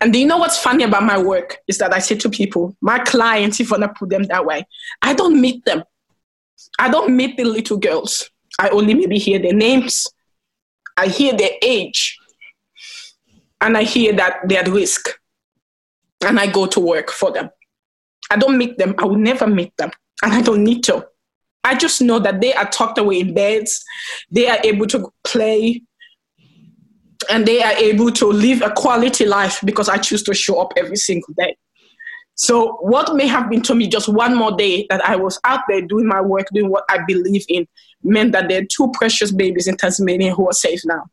And do you know what's funny about my work is that I say to people, my clients, if I want to put them that way, I don't meet them. I don't meet the little girls. I only maybe hear their names. I hear their age. And I hear that they're at risk. And I go to work for them. I don't meet them. I will never meet them. And I don't need to. I just know that they are tucked away in beds. They are able to play and they are able to live a quality life because I choose to show up every single day. So, what may have been to me just one more day that I was out there doing my work, doing what I believe in, meant that there are two precious babies in Tasmania who are safe now.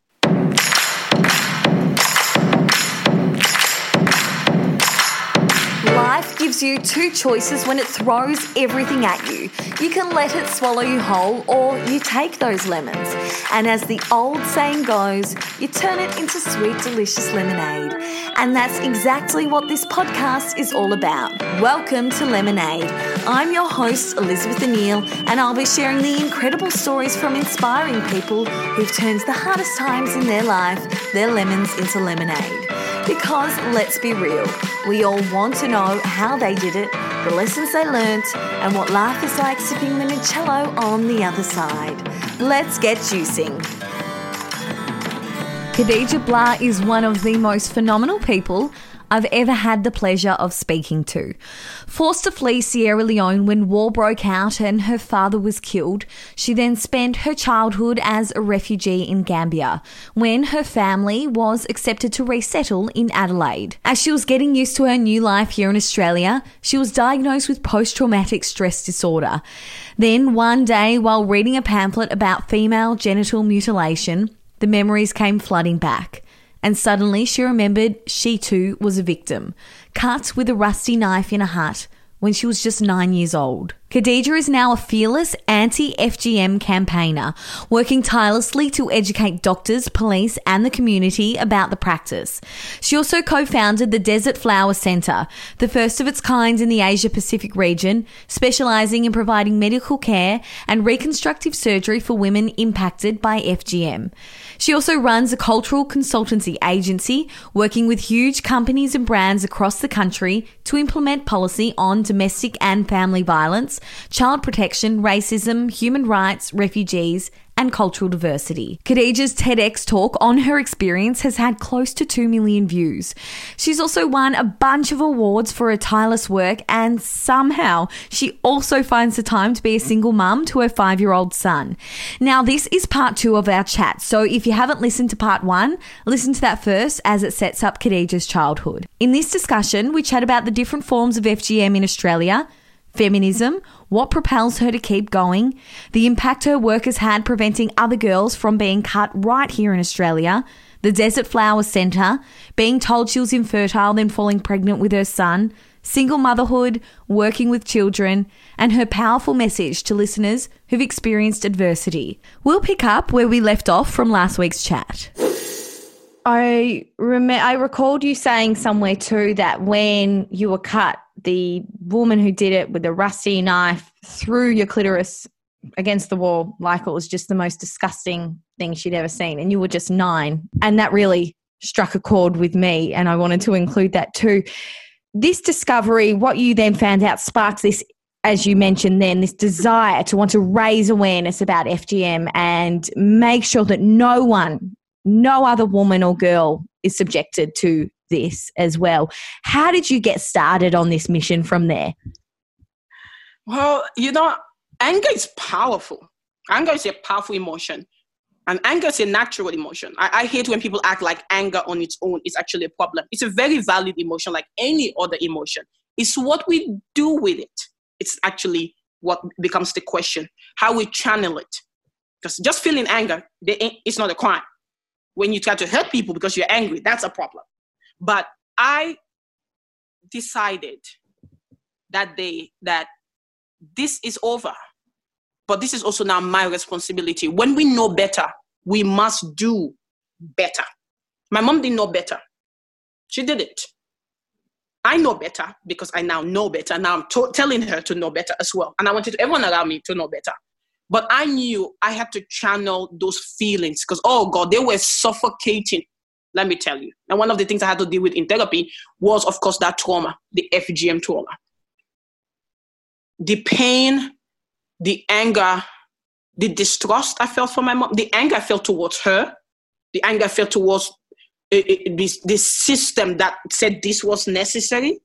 Life gives you two choices when it throws everything at you. You can let it swallow you whole, or you take those lemons. And as the old saying goes, you turn it into sweet, delicious lemonade. And that's exactly what this podcast is all about. Welcome to Lemonade. I'm your host, Elizabeth O'Neill, and I'll be sharing the incredible stories from inspiring people who've turned the hardest times in their life, their lemons, into lemonade. Because let's be real, we all want to know how they did it, the lessons they learnt, and what life is like sipping limoncello on the other side. Let's get juicing. Khadija Gbla is one of the most phenomenal people I've ever had the pleasure of speaking to. Forced to flee Sierra Leone when war broke out and her father was killed, she then spent her childhood as a refugee in Gambia when her family was accepted to resettle in Adelaide. As she was getting used to her new life here in Australia, she was diagnosed with post traumatic stress disorder. Then one day, while reading a pamphlet about female genital mutilation, the memories came flooding back and suddenly she remembered she too was a victim, cut with a rusty knife in a hut when she was just nine years old. Khadija is now a fearless anti FGM campaigner, working tirelessly to educate doctors, police, and the community about the practice. She also co founded the Desert Flower Centre, the first of its kind in the Asia Pacific region, specialising in providing medical care and reconstructive surgery for women impacted by FGM. She also runs a cultural consultancy agency, working with huge companies and brands across the country to implement policy on domestic and family violence, child protection, racism, human rights, refugees, and cultural diversity. Khadija's TEDx talk on her experience has had close to 2 million views. She's also won a bunch of awards for her tireless work, and somehow she also finds the time to be a single mum to her five year old son. Now, this is part two of our chat, so if you haven't listened to part one, listen to that first as it sets up Khadija's childhood. In this discussion, we chat about the different forms of FGM in Australia feminism, what propels her to keep going, the impact her work has had preventing other girls from being cut right here in Australia, the Desert Flower Centre, being told she was infertile, then falling pregnant with her son, single motherhood, working with children, and her powerful message to listeners who've experienced adversity. We'll pick up where we left off from last week's chat. I rem- I recalled you saying somewhere too that when you were cut, the woman who did it with a rusty knife threw your clitoris against the wall like it was just the most disgusting thing she'd ever seen. And you were just nine. And that really struck a chord with me. And I wanted to include that too. This discovery, what you then found out, sparked this, as you mentioned then, this desire to want to raise awareness about FGM and make sure that no one, no other woman or girl is subjected to this as well. How did you get started on this mission from there? Well, you know, anger is powerful. Anger is a powerful emotion. And anger is a natural emotion. I, I, hate when people act like anger on its own is actually a problem. It's a very valid emotion, like any other emotion. It's what we do with it. It's actually what becomes the question how we channel it. Because just feeling anger, it's not a crime. When you try to hurt people because you're angry, that's a problem. But I decided that day that this is over. But this is also now my responsibility. When we know better, we must do better. My mom didn't know better. She did it. I know better because I now know better. Now I'm to- telling her to know better as well. And I wanted everyone around me to know better. But I knew I had to channel those feelings because, oh God, they were suffocating let me tell you. And one of the things I had to deal with in therapy was, of course, that trauma, the FGM trauma. The pain, the anger, the distrust I felt for my mom, the anger I felt towards her, the anger I felt towards uh, this, this system that said this was necessary,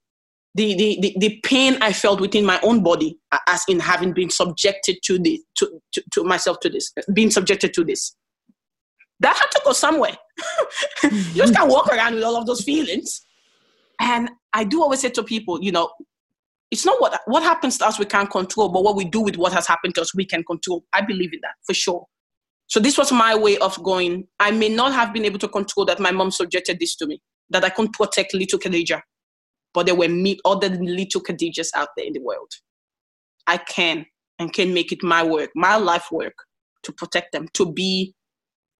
the, the, the, the pain I felt within my own body as in having been subjected to the to, to, to myself to this, being subjected to this. That had to go somewhere. you just can't walk around with all of those feelings. And I do always say to people, you know, it's not what what happens to us we can't control, but what we do with what has happened to us we can control. I believe in that for sure. So this was my way of going. I may not have been able to control that my mom subjected this to me, that I couldn't protect little Khadija but there were me, other little Khadijas out there in the world. I can and can make it my work, my life work to protect them, to be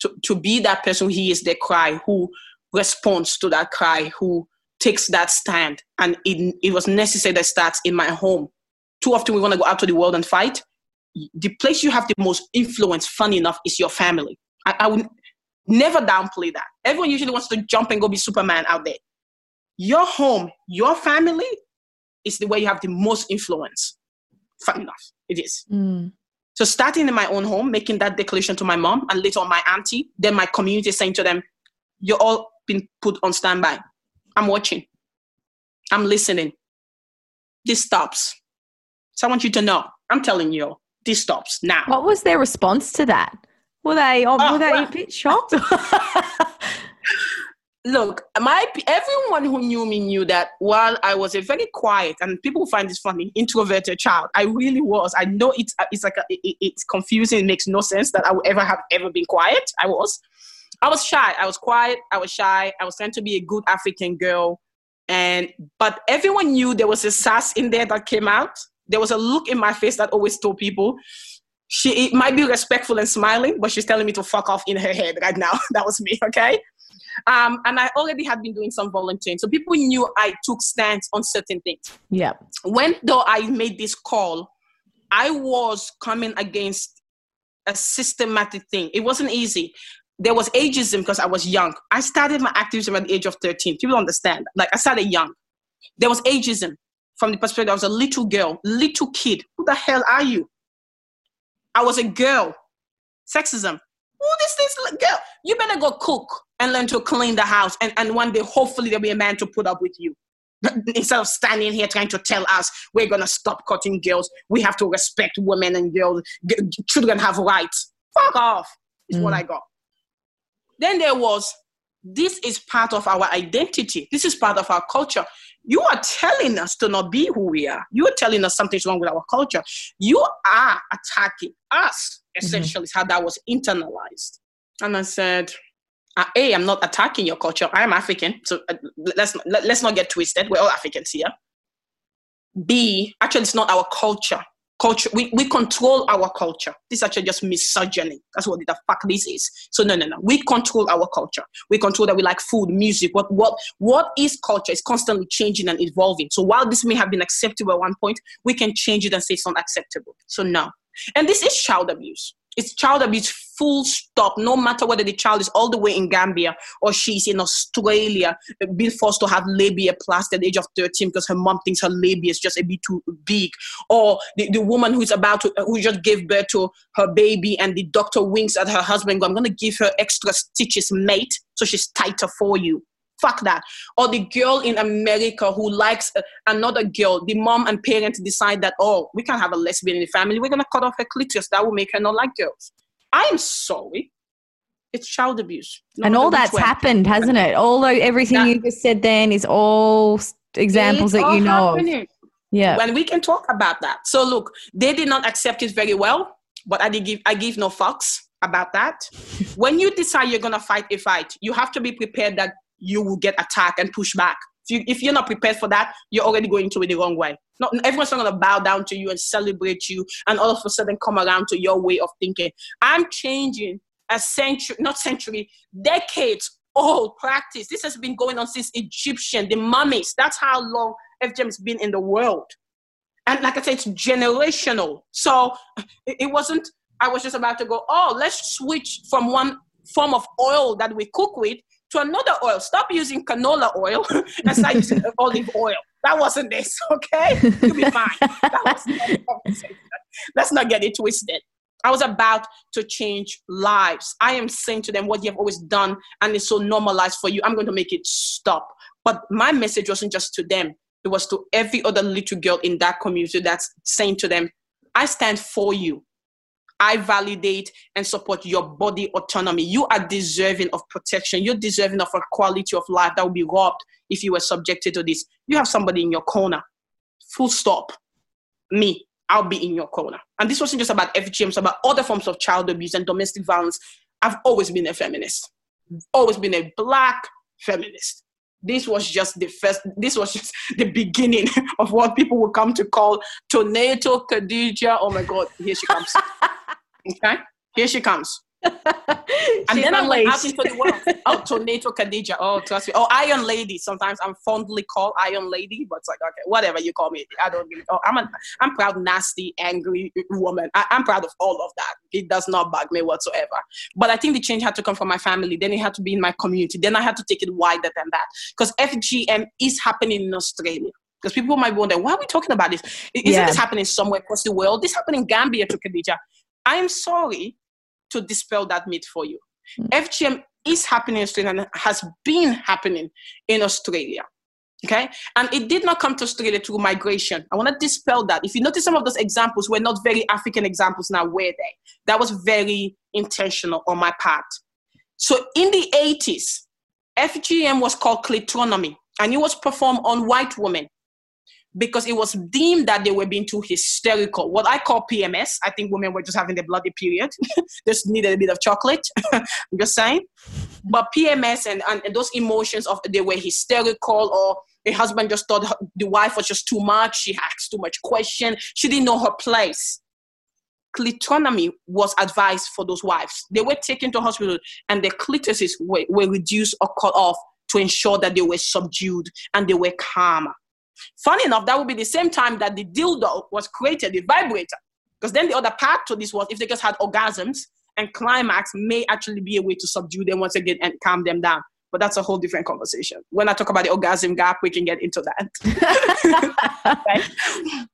to, to be that person who hears their cry, who responds to that cry, who takes that stand. And it, it was necessary that starts in my home. Too often we want to go out to the world and fight. The place you have the most influence, funny enough, is your family. I, I would never downplay that. Everyone usually wants to jump and go be Superman out there your home, your family is the way you have the most influence. Fun enough, it is. Mm. So starting in my own home, making that declaration to my mom and later on my auntie, then my community saying to them, you're all been put on standby. I'm watching. I'm listening. This stops. So I want you to know, I'm telling you, this stops now. What was their response to that? Were they, oh, were they well, a bit shocked? look, my everyone who knew me knew that while I was a very quiet and people find this funny introverted child, I really was. I know it's uh, it's like a, it, it's confusing. It makes no sense that I would ever have ever been quiet. I was. I was shy. I was quiet. I was shy. I was trying to be a good African girl, and but everyone knew there was a sass in there that came out. There was a look in my face that always told people she it might be respectful and smiling, but she's telling me to fuck off in her head right now. that was me, okay? Um, and I already had been doing some volunteering. So people knew I took stands on certain things. Yeah. When though I made this call, I was coming against a systematic thing. It wasn't easy. There was ageism because I was young. I started my activism at the age of 13. People understand. Like I started young. There was ageism from the perspective I was a little girl, little kid. Who the hell are you? I was a girl. Sexism. Who this this girl? You better go cook and learn to clean the house. And, and one day, hopefully, there'll be a man to put up with you. Instead of standing here trying to tell us we're going to stop cutting girls, we have to respect women and girls. G- children have rights. Fuck off, is mm. what I got. Then there was this is part of our identity, this is part of our culture. You are telling us to not be who we are. You are telling us something's wrong with our culture. You are attacking us, mm-hmm. essentially, mm-hmm. how that was internalized. And I said, a i'm not attacking your culture. I am african. So uh, let's let, let's not get twisted. We're all africans here. B actually it's not our culture. Culture we, we control our culture. This is actually just misogyny. That's what the fuck this is. So no no no. We control our culture. We control that we like food music what what what is culture is constantly changing and evolving. So while this may have been acceptable at one point we can change it and say it's not acceptable. So no. And this is child abuse it's child abuse full stop. No matter whether the child is all the way in gambia or she's in australia being forced to have labiaplasty at the age of 13 because her mom thinks her labia is just a bit too big. Or the, the woman who's about to who just gave birth to her baby and the doctor winks at her husband go i'm going to give her extra stitches mate so she's tighter for you fuck that. Or the girl in America who likes uh, another girl, the mom and parents decide that, oh, we can't have a lesbian in the family. We're going to cut off her clitoris. That will make her not like girls. I'm sorry. It's child abuse. And all that's happened, hasn't it? Although everything that, you just said then is all examples that you know happening. of. Yeah. When we can talk about that. So look, they did not accept it very well, but I did give I give no fucks about that. when you decide you're gonna fight a fight, you have to be prepared that you will get attacked and pushed back. If, you, if you're not prepared for that, you're already going to it the wrong way. Not everyone's not going to bow down to you and celebrate you, and all of a sudden come around to your way of thinking. I'm changing a century, not century, decades old practice. This has been going on since Egyptian, the mummies. That's how long FGM's been in the world. And like I said, it's generational. So it wasn't, I was just about to go, oh, let's switch from one form of oil that we cook with to another oil. Stop using canola oil and start using olive oil. That wasn't this, okay? You'll be fine. That was not Let's not get it twisted. I was about to change lives. I am saying to them what you have always done and it's so normalized for you. I'm going to make it stop. But my message wasn't just to them, it was to every other little girl in that community that's saying to them, I stand for you. I validate and support your body autonomy. You are deserving of protection. You're deserving of a quality of life that would be robbed if you were subjected to this. You have somebody in your corner. Full stop. Me. I'll be in your corner. And this wasn't just about FGM, it's about other forms of child abuse and domestic violence. I've always been a feminist, always been a black feminist. This was just the first, this was just the beginning of what people would come to call Tornado Khadija. Oh my God, here she comes. okay, here she comes and then I went out into the world. Oh, Tornado Khadija. Oh, trust me. Oh, Iron Lady. Sometimes I'm fondly called Iron Lady, but it's like, okay, whatever you call me. I don't really. Oh, I'm a, I'm proud, nasty, angry woman. I, I'm proud of all of that. It does not bug me whatsoever. But I think the change had to come from my family. Then it had to be in my community. Then I had to take it wider than that. Because FGM is happening in Australia. Because people might wonder, why are we talking about this? Isn't yeah. this happening somewhere across the world? This happened in Gambia to Khadija. I am sorry to dispel that myth for you. Mm. FGM is happening in Australia and has been happening in Australia. Okay. And it did not come to Australia through migration. I want to dispel that. If you notice, some of those examples were not very African examples now, were they? That was very intentional on my part. So in the 80s, FGM was called clitonomy and it was performed on white women because it was deemed that they were being too hysterical. What I call PMS. I think women were just having their bloody period, just needed a bit of chocolate. I'm just saying. But PMS and, and, and, those emotions of they were hysterical or the husband just thought the wife was just too much. She asked too much question. She didn't know her place. Clitonomy was advised for those wives. They were taken to hospital and their clitorises were, were reduced or cut off to ensure that they were subdued and they were calmer. Funny enough, that would be the same time that the dildo was created, the vibrator. Because then the other part to this was if they just had orgasms and climax may actually be a way to subdue them once again and calm them down. But that's a whole different conversation. When I talk about the orgasm gap, we can get into that.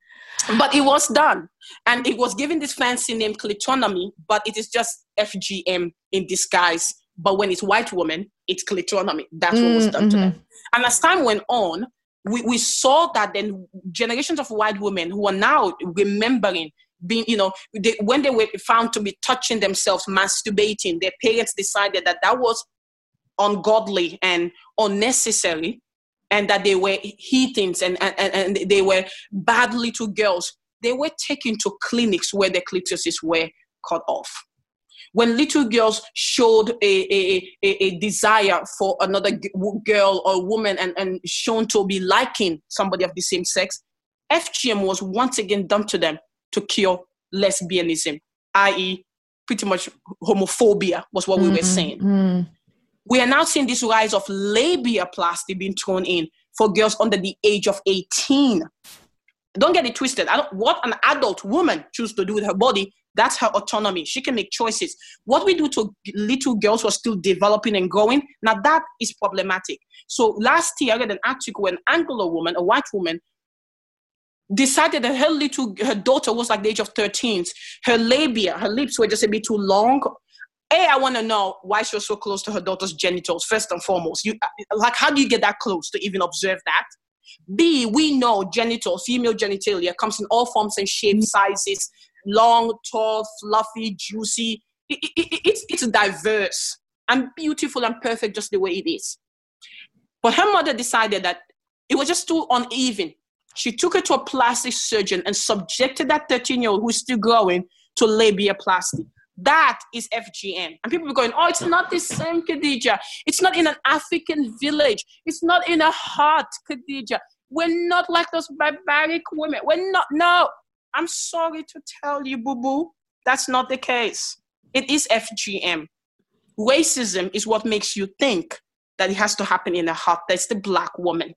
But it was done. And it was given this fancy name clitonomy, but it is just FGM in disguise. But when it's white woman, it's clitonomy. That's what was done mm-hmm. to them. And as time went on, we, we saw that then generations of white women who are now remembering being, you know, they, when they were found to be touching themselves, masturbating, their parents decided that that was ungodly and unnecessary and that they were heathens and, and, and they were bad little girls. They were taken to clinics where their clitorises were cut off when little girls showed a, a, a, a desire for another girl or woman and, and shown to be liking somebody of the same sex, FGM was once again done to them to cure lesbianism, i.e., pretty much homophobia, was what mm-hmm. we were mm-hmm. saying. Mm-hmm. We are now seeing this rise of labiaplasty being thrown in for girls under the age of 18. Don't get it twisted. I don't, what an adult woman chooses to do with her body that's her autonomy. She can make choices. What we do to little girls who are still developing and growing, now that is problematic. So last year, I read an article where an Anglo woman, a white woman, decided that her little, her daughter was like the age of 13. Her labia, her lips were just a bit too long. A, I want to know why she was so close to her daughter's genitals, first and foremost. You, like, how do you get that close to even observe that? B, we know genital, female genitalia comes in all forms and shapes, sizes, long, tall, fluffy, juicy. It, it, it, it's, it's diverse and beautiful and perfect just the way it is. But her mother decided that it was just too uneven. She took her to a plastic surgeon and subjected that 13 year old who's still growing to labiaplasty. That is FGM. And people were going, oh, it's not the same, Khadija. It's not in an African village. It's not in a hut, Khadija. We're not like those barbaric women. We're not, no. I'm sorry to tell you, boo boo, that's not the case. It is FGM. Racism is what makes you think that it has to happen in a hut. That's the black woman.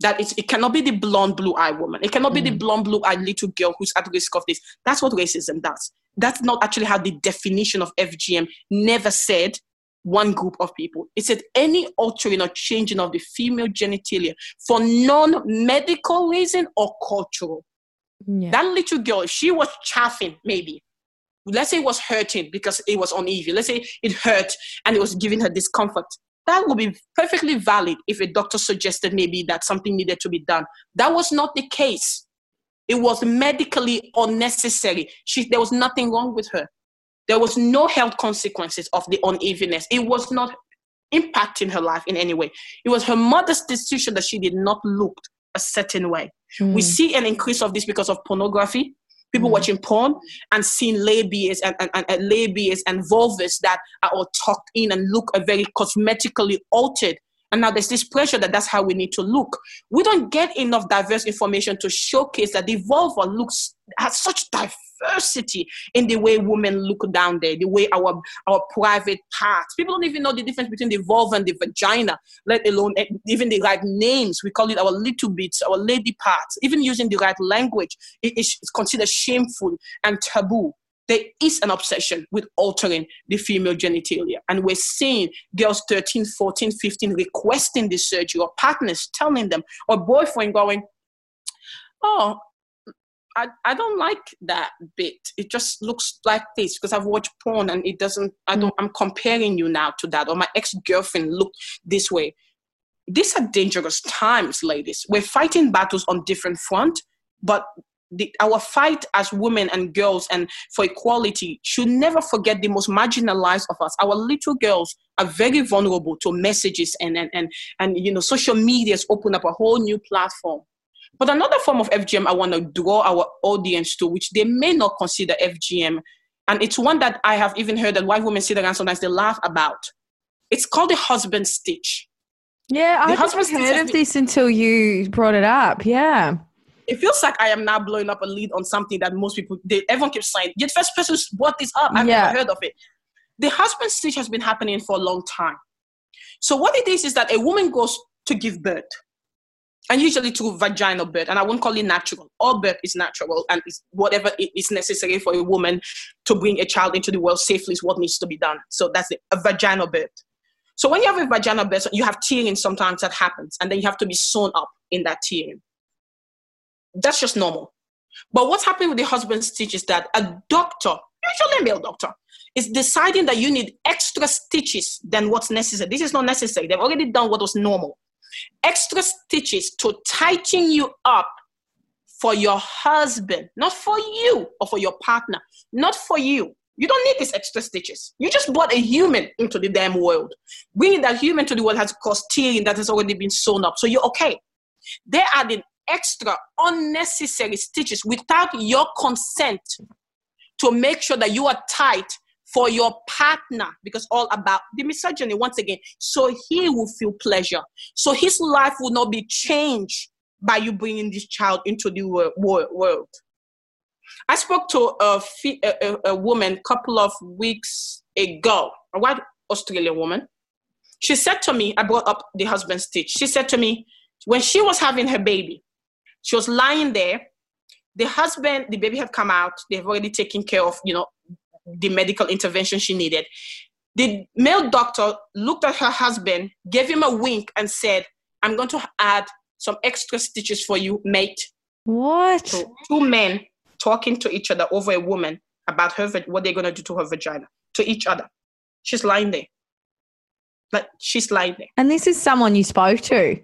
That it's, it cannot be the blonde, blue eyed woman. It cannot mm. be the mm. blonde, blue eyed little girl who's at risk of this. That's what racism does. That's not actually how the definition of FGM never said one group of people. It said any altering or changing of the female genitalia for non-medical reason or cultural. Yeah. That little girl, she was chaffing, maybe. Let's say it was hurting because it was uneven. Let's say it hurt and it was giving her discomfort. That would be perfectly valid if a doctor suggested maybe that something needed to be done. That was not the case. It was medically unnecessary. She, there was nothing wrong with her. There was no health consequences of the unevenness. It was not impacting her life in any way. It was her mother's decision that she did not look a certain way. Mm. We see an increase of this because of pornography, people mm. watching porn and seeing labias and, and, and, and labias and vulvas that are all tucked in and look a very cosmetically altered. And now there's this pressure that that's how we need to look. We don't get enough diverse information to showcase that the vulva looks has such diversity diversity in the way women look down there, the way our our private parts. People don't even know the difference between the vulva and the vagina, let alone eh, even the right names. We call it our little bits, our lady parts. Even using the right language is considered shameful and taboo there is an obsession with altering the female genitalia. And we're seeing girls 13, 14, 15 requesting this surgery, or partners telling them, or boyfriend going, Oh, I, I don't like that bit. It just looks like this because I've watched porn and it doesn't, I don't, mm. I'm comparing you now to that. Or my ex girlfriend looked this way. These are dangerous times, ladies. We're fighting battles on different front, but the, our fight as women and girls and for equality should never forget the most marginalized of us. Our little girls are very vulnerable to messages and, and, and, and you know, social media's open up a whole new platform but another form of FGM I want to draw our audience to, which they may not consider FGM, and it's one that I have even heard that white women sit around sometimes they laugh about. It's called the husband stitch. Yeah, I haven't heard of this until you brought it up. Yeah. It feels like I am now blowing up a lead on something that most people, they, everyone keeps saying, the first person brought this up. I've yeah. never heard of it. The husband stitch has been happening for a long time. So what it is is that a woman goes to give birth and usually through vaginal birth and i won't call it natural. All birth is natural and it's whatever is necessary for a woman to bring a child into the world safely is what needs to be done. So that's it, a vaginal birth. So when you have a vaginal birth you have tearing sometimes that happens and then you have to be sewn up in that tearing. That's just normal. But what's happening with the husband's stitch is that a doctor usually a male doctor is deciding that you need extra stitches than what's necessary. This is not necessary. They've already done what was normal extra stitches to tighten you up for your husband, not for you or for your partner, not for you. You don't need these extra stitches. You just brought a human into the damn world. Bringing that human to the world has caused tearing that has already been sewn up. So you're okay. They added extra unnecessary stitches without your consent to make sure that you are tight for your partner because all about the misogyny once again so he will feel pleasure. So his life will not be changed by you bringing this child into the world. I spoke to a, a, a woman couple of weeks ago. A white australian woman. She said to me i brought up the husband stitch she said to me when she was having her baby she was lying there. The husband the baby had come out. They've already taken care of you know the medical intervention she needed. The male doctor looked at her husband, gave him a wink, and said, I'm going to add some extra stitches for you, mate. What? So two men talking to each other over a woman about her what they're going to do to her vagina, to each other. She's lying there. Like, she's lying there. And this is someone you spoke to?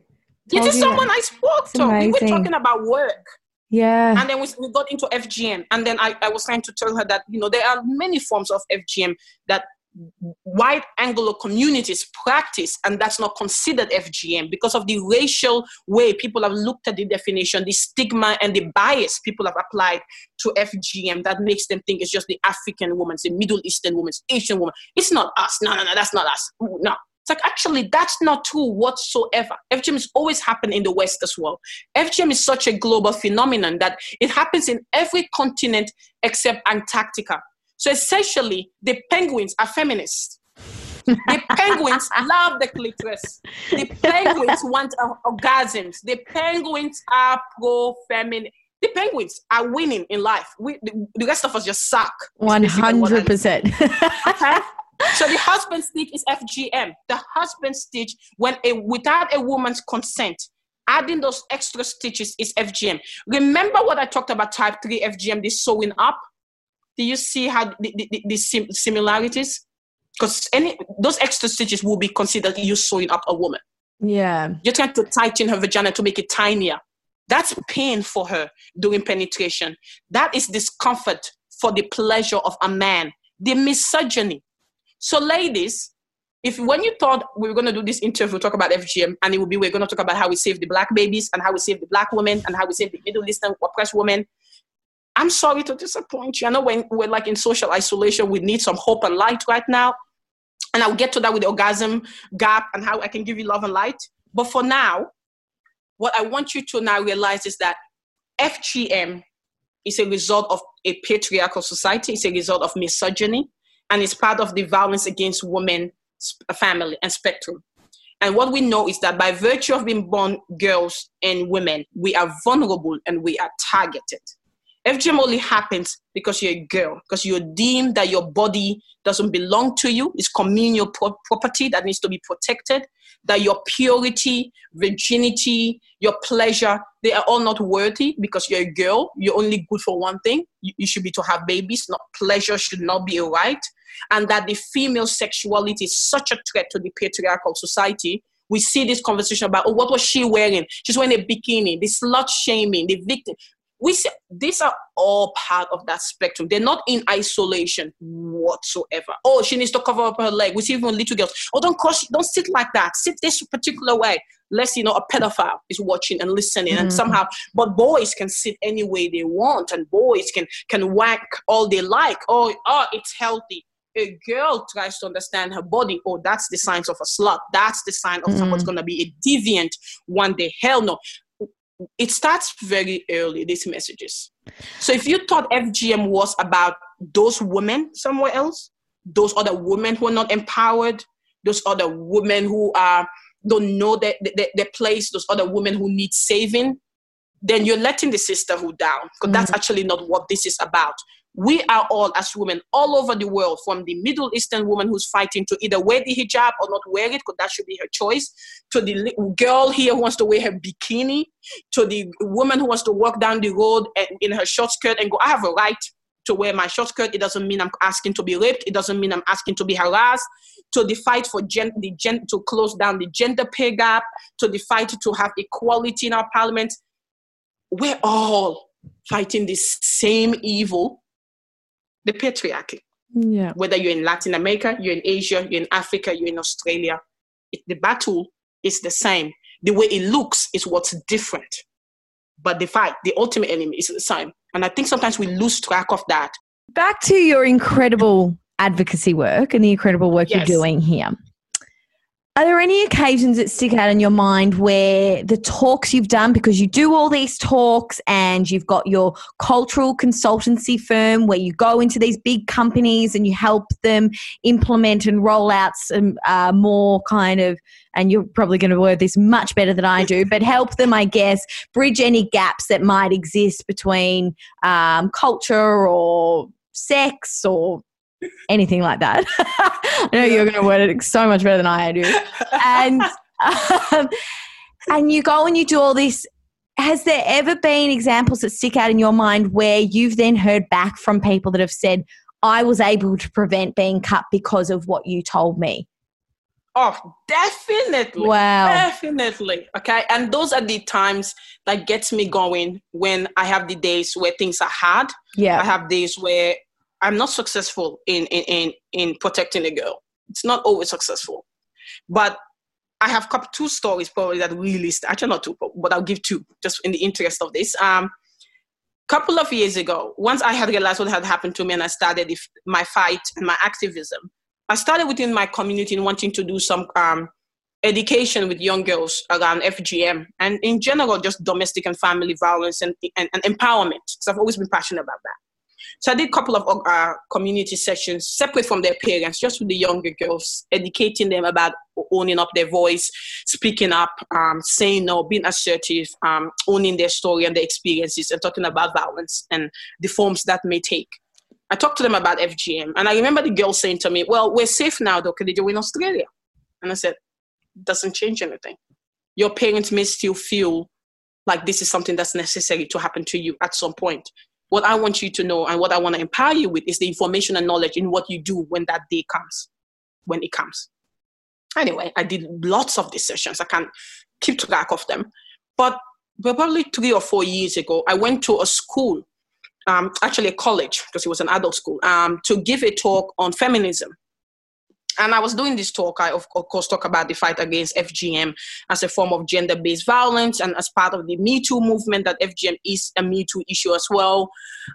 This is someone I spoke to. Amazing. We were talking about work. Yeah. And then we, we got into FGM. And then I, I was trying to tell her that, you know, there are many forms of FGM that white Anglo communities practice, and that's not considered FGM because of the racial way people have looked at the definition, the stigma and the bias people have applied to FGM that makes them think it's just the African woman, the Middle Eastern woman, Asian woman. It's not us. No, no, no, that's not us. No, it's like, actually, that's not true whatsoever. FGM is always happening in the West as well. FGM is such a global phenomenon that it happens in every continent except Antarctica. So essentially, the penguins are feminists. the penguins love the clitoris. The penguins want orgasms. The penguins are pro feminine. The penguins are winning in life. We, the, the rest of us just suck. 100%. okay? so the husband stitch is FGM. The husband stitch, when a without a woman's consent, adding those extra stitches is FGM. Remember what I talked about type 3 FGM, the sewing up? Do you see how the, the, the sim- similarities? Because any those extra stitches will be considered you sewing up a woman. Yeah. You're trying to tighten her vagina to make it tinier. That's pain for her during penetration. That is discomfort for the pleasure of a man. The misogyny. So, ladies, if when you thought we were going to do this interview, talk about FGM, and it would be we're going to talk about how we save the black babies and how we save the black women and how we save the Middle Eastern oppressed women, I'm sorry to disappoint you. I know when we're like in social isolation, we need some hope and light right now. And I'll get to that with the orgasm gap and how I can give you love and light. But for now, what I want you to now realize is that FGM is a result of a patriarchal society, it's a result of misogyny, and it's part of the violence against women, uh, family, and spectrum. And what we know is that by virtue of being born girls and women, we are vulnerable and we are targeted. FGM only happens because you're a girl, because you're deemed that your body doesn't belong to you. It's communal pro- property that needs to be protected. That your purity, virginity, your pleasure, they are all not worthy because you're a girl. You're only good for one thing. You, you should be to have babies. Not pleasure should not be a right. And that the female sexuality is such a threat to the patriarchal society we see this conversation about, oh, what was she wearing? She's wearing a bikini, the slut shaming, the victim we see these are all part of that spectrum. They're not in isolation whatsoever. Oh, she needs to cover up her leg. We see even little girls. Oh, don't cross, don't sit like that. Sit this particular way. Less, you know, a pedophile is watching and listening, mm-hmm. and somehow, but boys can sit any way they want, and boys can can whack all they like. Oh, oh, it's healthy a girl tries to understand her body, oh, that's the signs of a slut. That's the sign of mm. someone's going to be a deviant one day. Hell no it starts very early, these messages. So if you thought FGM was about those women somewhere else, those other women who are not empowered, those other women who are don't know their, their, their place, those other women who need saving, then you're letting the sisterhood down because mm-hmm. that's actually not what this is about we are all as women all over the world from the middle eastern woman who's fighting to either wear the hijab or not wear it because that should be her choice to the girl here who wants to wear her bikini to the woman who wants to walk down the road in her short skirt and go i have a right to wear my short skirt. It doesn't mean i'm asking to be raped. It doesn't mean i'm asking to be harassed. To the fight for gen- the gen- to close down the gender pay gap to the fight to have equality in our parliament. We're all fighting the same evil the patriarchy. Yeah. Whether you're in Latin America, you're in Asia, you're in Africa, you're in Australia, it, the battle is the same. The way it looks is what's different. But the fight, the ultimate enemy is the same. And I think sometimes we lose track of that. Back to your incredible advocacy work and the incredible work yes. you're doing here. Are there any occasions that stick out in your mind where the talks you've done, because you do all these talks and you've got your cultural consultancy firm where you go into these big companies and you help them implement and roll out some uh, more kind of, and you're probably going to word this much better than I do, but help them, I guess, bridge any gaps that might exist between um, culture or sex or anything like that. I know you're going to word it so much better than I do. And um, and you go and you do all this. Has there ever been examples that stick out in your mind where you've then heard back from people that have said, "I was able to prevent being cut because of what you told me"? Oh, definitely. Wow. Definitely. Okay. And those are the times that gets me going when I have the days where things are hard. Yeah. I have days where I'm not successful in, in, in, in protecting a girl. It's not always successful. But I have two stories probably that really, actually not two, but I'll give two just in the interest of this. Um, couple of years ago, once I had realized what had happened to me and I started if, my fight and my activism, I started within my community in wanting to do some um, education with young girls around FGM and in general, just domestic and family violence and, and, and empowerment, because I've always been passionate about that. So I did a couple of uh, community sessions separate from their parents, just with the younger girls, educating them about owning up their voice, speaking up, um, saying no, being assertive, um, owning their story and their experiences, and talking about violence and the forms that may take. I talked to them about FGM, and I remember the girl saying to me, "Well, we're safe now, though, because you're in Australia." And I said, "Doesn't change anything. Your parents may still feel like this is something that's necessary to happen to you at some point. What I want you to know, and what I want to empower you with, is the information and knowledge in what you do when that day comes, when it comes." Anyway, I did lots of these sessions. I can't keep track of them, but probably three or four years ago, I went to a school um, actually a college because it was an adult school, um, to give a talk on feminism. And I was doing this talk. I, of course, talk about the fight against FGM as a form of gender based violence and as part of the Me Too movement, that FGM is a Me Too issue as well,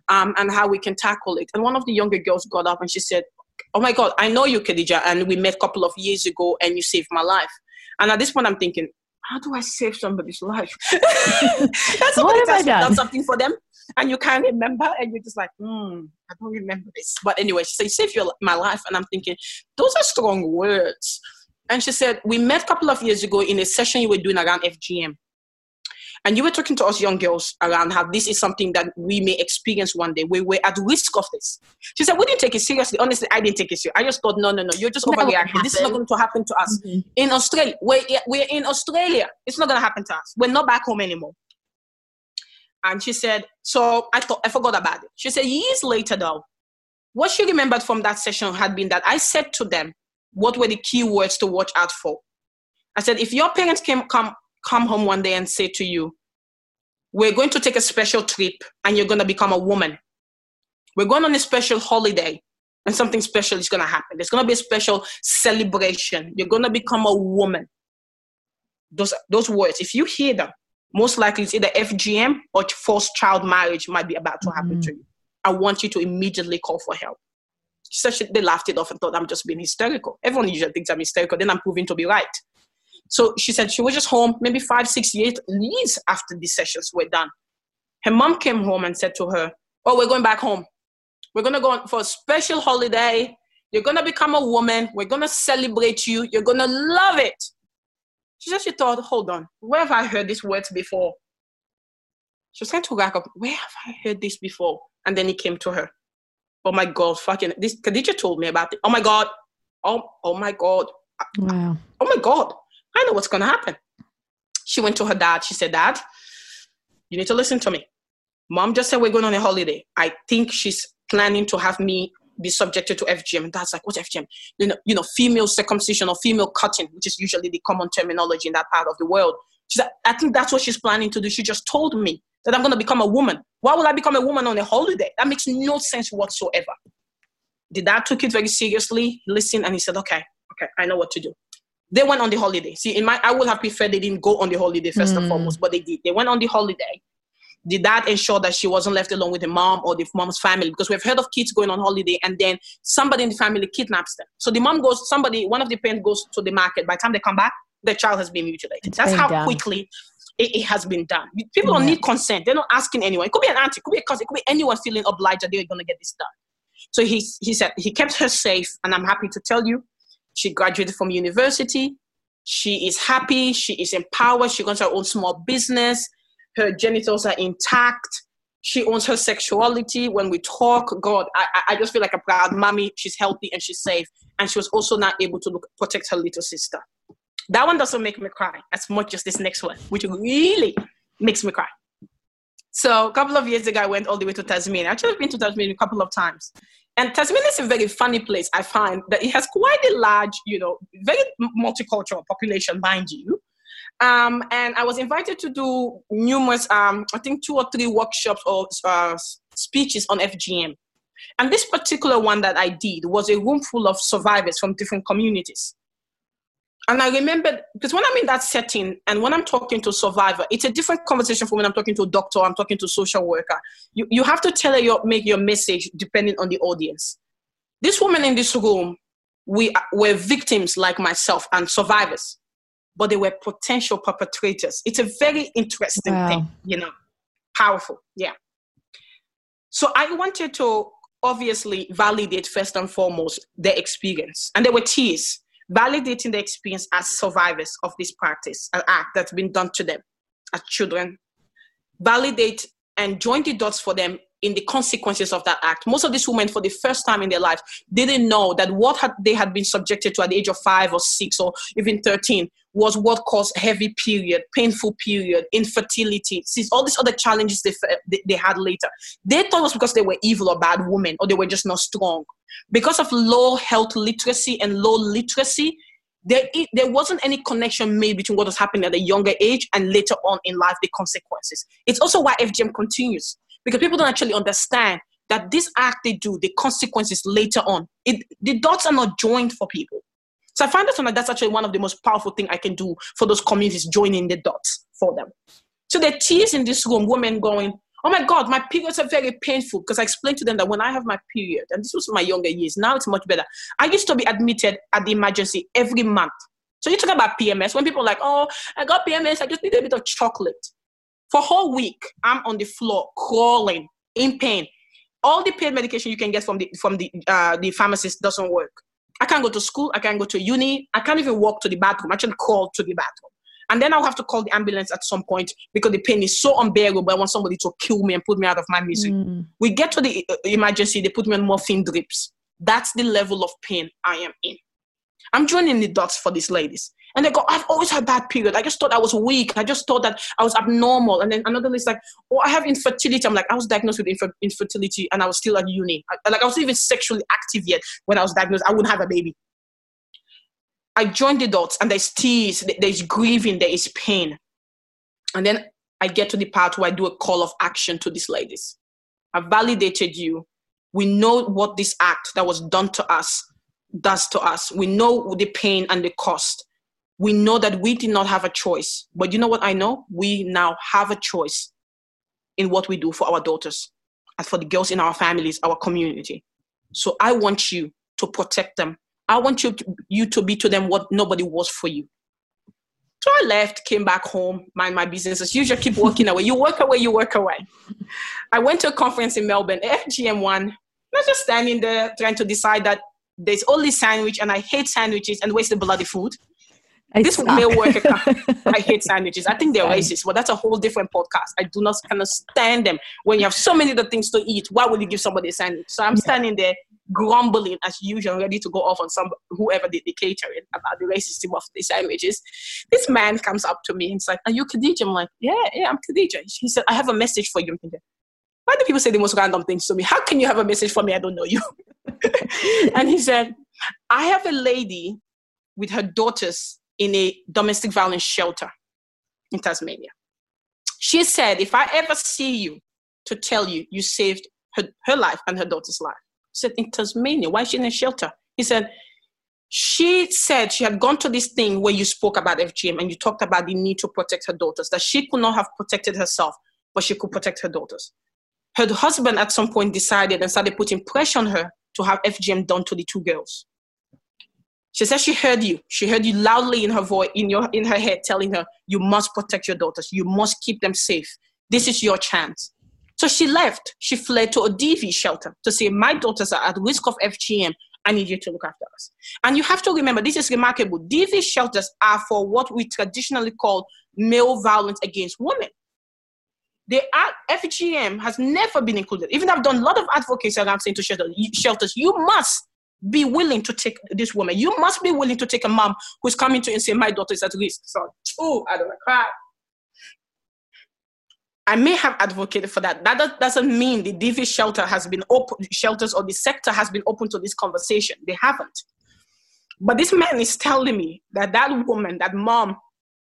um, and how we can tackle it. And one of the younger girls got up and she said, Oh my God, I know you, Khadija, and we met a couple of years ago and you saved my life. And at this point, I'm thinking, how do I save somebody's life? That's what have I done? done something for them and you can't remember and you're just like hmm i don't remember this but anyway she said save your, my life and i'm thinking those are strong words and she said we met a couple of years ago in a session you were doing around fgm and you were talking to us young girls around how this is something that we may experience one day. We were at risk of this. She said, We didn't take it seriously. Honestly, I didn't take it seriously. I just thought, no, no, no, you're just overreacting. This is not going to happen to us. Mm-hmm. In Australia, we're, we're in Australia. It's not going to happen to us. We're not back home anymore. And she said, so I thought I forgot about it. She said, years later though, what she remembered from that session had been that I said to them, what were the key words to watch out for? I said, if your parents came come come home one day and say to you, We're going to take a special trip and you're gonna become a woman. We're going on a special holiday and something special is gonna happen. There's gonna be a special celebration. You're gonna become a woman. Those those words, if you hear them, most likely it's either FGM or forced child marriage might be about to happen mm. to you. I want you to immediately call for help. Said she, they laughed it off and thought I'm just being hysterical. Everyone usually thinks I'm hysterical. Then I'm proving to be right. So she said she was just home maybe five, six years, years after the sessions were done. Her mom came home and said to her, Oh, we're going back home. We're going to go for a special holiday. You're going to become a woman. We're going to celebrate you. You're going to love it. She said she thought, hold on, where have I heard these words before? She was trying to rack up, where have I heard this before? And then it came to her. Oh my God, fucking this Khadija told me about it. Oh my God. Oh, oh my God. Wow. Oh my God. I know what's gonna happen. She went to her dad. She said, Dad, you need to listen to me. Mom just said we're going on a holiday. I think she's planning to have me be subjected to FGM. And that's like, what's FGM? You know, you know, female circumcision or female cutting, which is usually the common terminology in that part of the world. She said, I think that's what she's planning to do. She just told me that I'm going to become a woman. Why would I become a woman on a holiday? That makes no sense whatsoever. The dad took it very seriously, listened, and he said, okay, okay, I know what to do. They went on the holiday. See, in my, I would have preferred they didn't go on the holiday first mm. and foremost, but they did. They went on the holiday did that ensure that she wasn't left alone with the mom or the mom's family? Because we've heard of kids going on holiday and then somebody in the family kidnaps them. So the mom goes, somebody, one of the parents goes to the market. By the time they come back, the child has been mutilated. It's That's how quickly it, it, has been done. People yeah. don't need consent. They're not asking anyone. It could be an auntie, it could be a cousin, it could be anyone feeling obliged that they're going to get this done. So he, he said he kept her safe, and I'm happy to tell you, she graduated from university. She is happy. She is empowered. She runs her own small business her genitals are intact. She owns her sexuality. When we talk, God, I, I just feel like a proud mommy. She's healthy and she's safe. And she was also not able to look, protect her little sister. That one doesn't make me cry as much as this next one, which really makes me cry. So a couple of years ago, I went all the way to Tasmania. Actually, I've been to Tasmania a couple of times. And Tasmania is a very funny place. I find that it has quite a large, you know, very multicultural population, mind you. Um, and I was invited to do numerous, um, I think two or three workshops or uh, speeches on FGM. And this particular one that I did was a room full of survivors from different communities. And I remember because when I'm in that setting and when I'm talking to a survivor, it's a different conversation from when I'm talking to a doctor, I'm talking to a social worker. You, you have to tell your make your message depending on the audience. This woman in this room, we were victims like myself and survivors but they were potential perpetrators. It's a very interesting wow. thing, you know, powerful. Yeah. So I wanted to obviously validate first and foremost their experience. And there were tears validating the experience as survivors of this practice, an act that's been done to them as children. Validate and join the dots for them in the consequences of that act. Most of these women, for the first time in their life, didn't know that what had, they had been subjected to at the age of five or six or even 13 was what caused heavy period, painful period, infertility, since all these other challenges they, they, had later. They thought it was because they were evil or bad women or they were just not strong. Because of low health literacy and low literacy, there, there wasn't any connection made between what was happening at a younger age and later on in life, the consequences. It's also why FGM continues because people don't actually understand that this act they do, the consequences later on, it, the dots are not joined for people. So I find that that's actually one of the most powerful thing I can do for those communities, joining the dots for them. So the tears in this room, women going, oh my God, my periods are very painful. Because I explained to them that when I have my period, and this was my younger years, now it's much better. I used to be admitted at the emergency every month. So you talk about PMS, when people are like, oh, I got PMS, I just need a bit of chocolate. For a whole week, I'm on the floor crawling in pain. All the pain medication you can get from the from the uh, the pharmacist doesn't work. I can't go to school. I can't go to uni. I can't even walk to the bathroom. I can't crawl to the bathroom. And then I'll have to call the ambulance at some point because the pain is so unbearable. I want somebody to kill me and put me out of my misery. Mm. We get to the uh, emergency, they put me on morphine drips. That's the level of pain I am in. I'm joining the dots for these ladies. And they go, I've always had that period. I just thought I was weak. I just thought that I was abnormal. And then another list like, oh, I have infertility. I'm like, I was diagnosed with infer- infertility and I was still at uni. I, like I was even sexually active yet when I was diagnosed. I wouldn't have a baby. I joined the dots and there's tears, there's grieving, there is pain. And then I get to the part where I do a call of action to these ladies. I've validated you. We know what this act that was done to us does to us. We know the pain and the cost. We know that we did not have a choice. But you know what I know? We now have a choice in what we do for our daughters and for the girls in our families, our community. So I want you to protect them I want you to, you to be to them what nobody was for you. So I left, came back home, mind my business as usual, keep working away. You work away, you work away. I went to a conference in Melbourne, FGM one. I was just standing there trying to decide that there's only sandwich and I hate sandwiches and waste the bloody food. I this suck. male worker, I hate sandwiches. I think they're racist, but that's a whole different podcast. I do not kind of stand them. When you have so many other things to eat, why would you give somebody a sandwich? So I'm yeah. standing there grumbling as usual, ready to go off on some whoever did the catering about the racism of the sandwiches. This man comes up to me and he's like, Are you Khadija? I'm like, Yeah, yeah, I'm Khadija. He said, I have a message for you. Why do people say the most random things to me? How can you have a message for me? I don't know you. and he said, I have a lady with her daughters in a domestic violence shelter in Tasmania. She said, If I ever see you, to tell you you saved her, her life and her daughter's life said, in Tasmania, why is she in a shelter? He said, she said she had gone to this thing where you spoke about FGM and you talked about the need to protect her daughters, that she could not have protected herself, but she could protect her daughters. Her husband at some point decided and started putting pressure on her to have FGM done to the two girls. She said she heard you. She heard you loudly in her voice, in your in her head, telling her, you must protect your daughters. You must keep them safe. This is your chance. So she left. She fled to a DV shelter to say, My daughters are at risk of FGM. I need you to look after us. And you have to remember, this is remarkable. DV shelters are for what we traditionally call male violence against women. The FGM has never been included. Even I've done a lot of advocacy around saying to shelters, you must be willing to take this woman. You must be willing to take a mom who's coming to you and say, My daughter is at risk. So, oh, I don't cry. I may have advocated for that. That doesn't mean the DV shelter has been open, shelters or the sector has been open to this conversation. They haven't. But this man is telling me that that woman, that mom,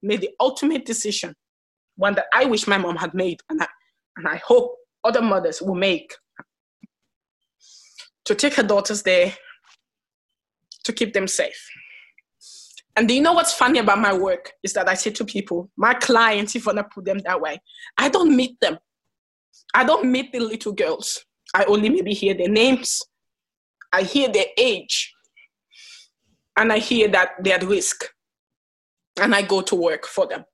made the ultimate decision, one that I wish my mom had made, and I, and I hope other mothers will make, to take her daughters there to keep them safe. And do you know what's funny about my work is that I say to people, my clients, if I want to put them that way, I don't meet them. I don't meet the little girls. I only maybe hear their names. I hear their age. And I hear that they're at risk. And I go to work for them.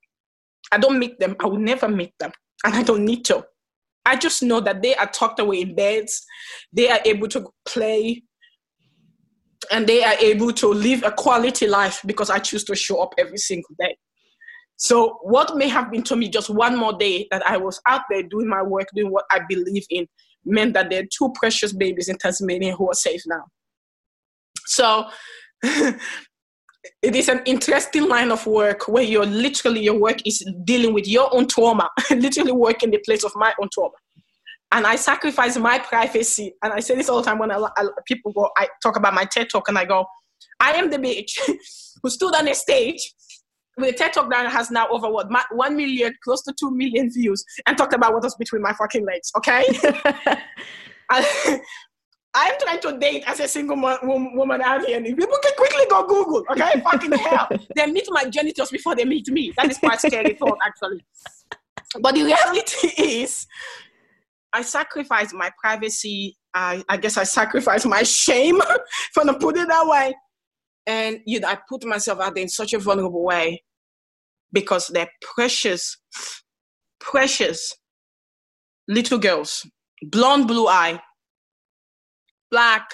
I don't meet them. I will never meet them. And I don't need to. I just know that they are tucked away in beds. They are able to play and they are able to live a quality life because I choose to show up every single day. So, what may have been to me just one more day that I was out there doing my work, doing what I believe in, meant that there are two precious babies in Tasmania who are safe now. So it is an interesting line of work where you're literally your work is dealing with your own trauma, literally working the place of my own trauma. And I sacrifice my privacy. And I say this all the time when I, I, people go, I talk about my TED talk and I go, I am the bitch who stood on a stage with a TED talk that has now over what, 1 million, close to 2 million views and talked about what was between my fucking legs, okay? I'm trying to date as a single woman out here. And people can quickly go Google, okay? Fucking hell. They meet my genitals before they meet me. That is quite scary thought, actually. But the reality is, I sacrifice my privacy. I, I guess I sacrifice my shame, if I put it that way. And you know, I put myself out there in such a vulnerable way because they're precious, precious little girls, blonde, blue eye, black,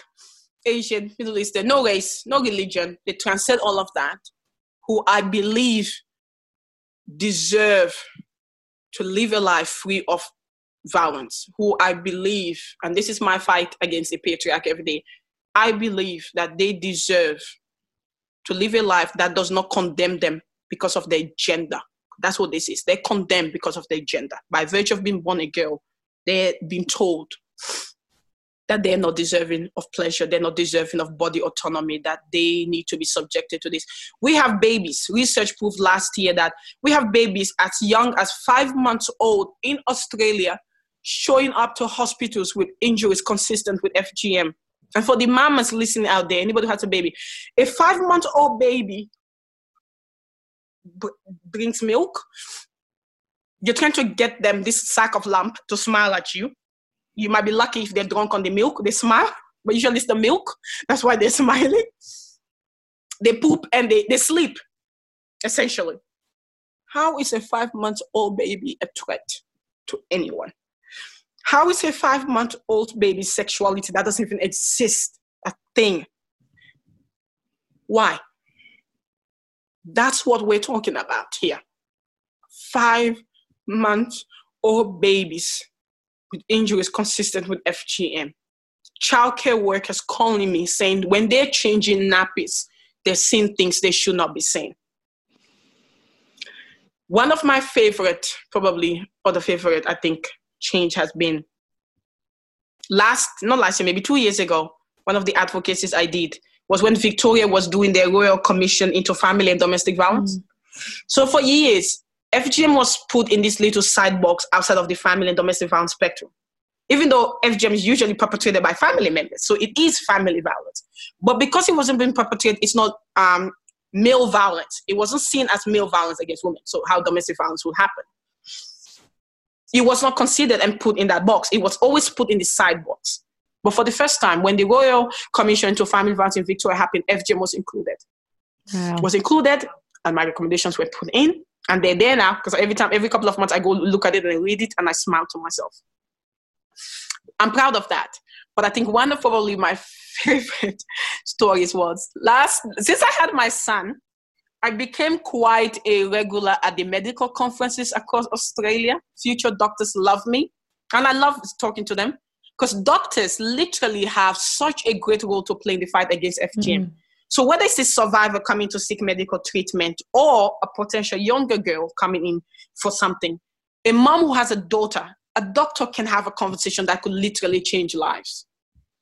Asian, Middle Eastern, no race, no religion. They transcend all of that, who I believe deserve to live a life free of violence, who I believe, and this is my fight against the patriarchy every day, I believe that they deserve to live a life that does not condemn them because of their gender. That's what this is. They're condemned because of their gender. By virtue of being born a girl, they're being told that they're not deserving of pleasure, they're not deserving of body autonomy, that they need to be subjected to this. We have babies. Research proved last year that we have babies as young as five months old in Australia showing up to hospitals with injuries consistent with FGM. And for the mamas listening out there, anybody who has a baby, a five month old baby b- brings milk. You're trying to get them this sack of lamp to smile at you you might be lucky if they're drunk on the milk, they smile, but usually it's the milk. That's why they're smiling. They poop and they, they sleep, essentially. How is a five month old baby a threat to anyone? How is a five month old baby sexuality that doesn't even exist a thing? Why? That's what we're talking about here. Five month old babies with injuries consistent with FGM. Childcare workers calling me saying when they're changing nappies, they're seeing things they should not be seeing. One of my favorite, probably, or the favorite, I think, change has been last, not last year, maybe two years ago, one of the advocacies I did was when Victoria was doing their Royal Commission into Family and Domestic Violence. Mm. So for years, FGM was put in this little side box outside of the family and domestic violence spectrum. Even though FGM is usually perpetrated by family members, so it is family violence. But because it wasn't being perpetrated, it's not um, male violence. It wasn't seen as male violence against women. So how domestic violence would happen? It was not considered and put in that box. It was always put in the side box. But for the first time, when the Royal Commission into Family Violence in Victoria happened, FGM was included. Wow. Was included, and my recommendations were put in and they're there now because every time, every couple of months, I go look at it and I read it and I smile to myself. I'm proud of that. But I think one of probably my favorite stories was last since I had my son, I became quite a regular at the medical conferences across Australia. Future doctors love me, and I love talking to them because doctors literally have such a great role to play in the fight against FGM. Mm-hmm. So whether it's a survivor coming to seek medical treatment or a potential younger girl coming in for something, a mom who has a daughter, a doctor can have a conversation that could literally change lives.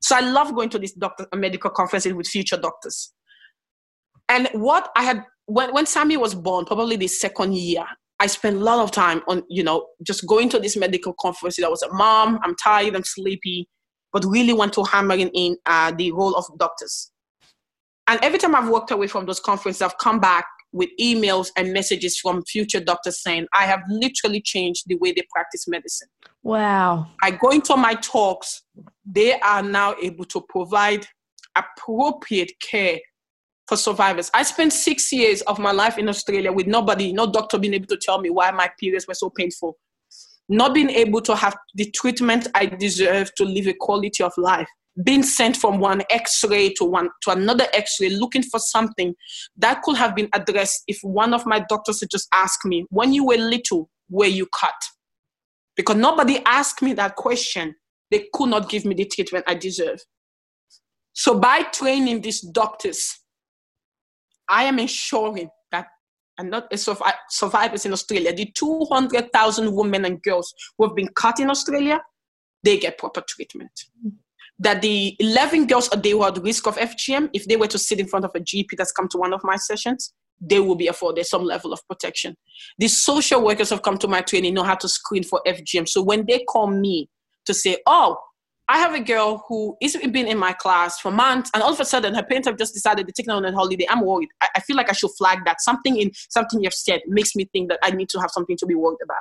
So I love going to these doctor medical conferences with future doctors. And what I had when when Sammy was born, probably the second year, I spent a lot of time on, you know, just going to this medical conference. I was a mom, I'm tired, I'm sleepy, but really want to hammer in uh, the role of doctors and every time I've walked away from those conferences, I've come back with emails and messages from future doctors saying, I have literally changed the way they practice medicine. Wow. I go into my talks, they are now able to provide appropriate care for survivors. I spent six years of my life in Australia with nobody, no doctor being able to tell me why my periods were so painful, not being able to have the treatment I deserve to live a quality of life being sent from one x-ray to one to another x-ray looking for something that could have been addressed if one of my doctors had just asked me when you were little were you cut because nobody asked me that question they could not give me the treatment I deserve. So by training these doctors, I am ensuring that and not as survivors in Australia, the 200,000 women and girls who have been cut in Australia, they get proper treatment. That the 11 girls a day who are at risk of FGM, if they were to sit in front of a GP that's come to one of my sessions, they will be afforded some level of protection. The social workers have come to my training know how to screen for FGM. So when they call me to say, oh, I have a girl who is been in my class for months, and all of a sudden her parents have just decided to take her on a holiday. I'm worried. I, I feel like I should flag that something in something you've said makes me think that I need to have something to be worried about.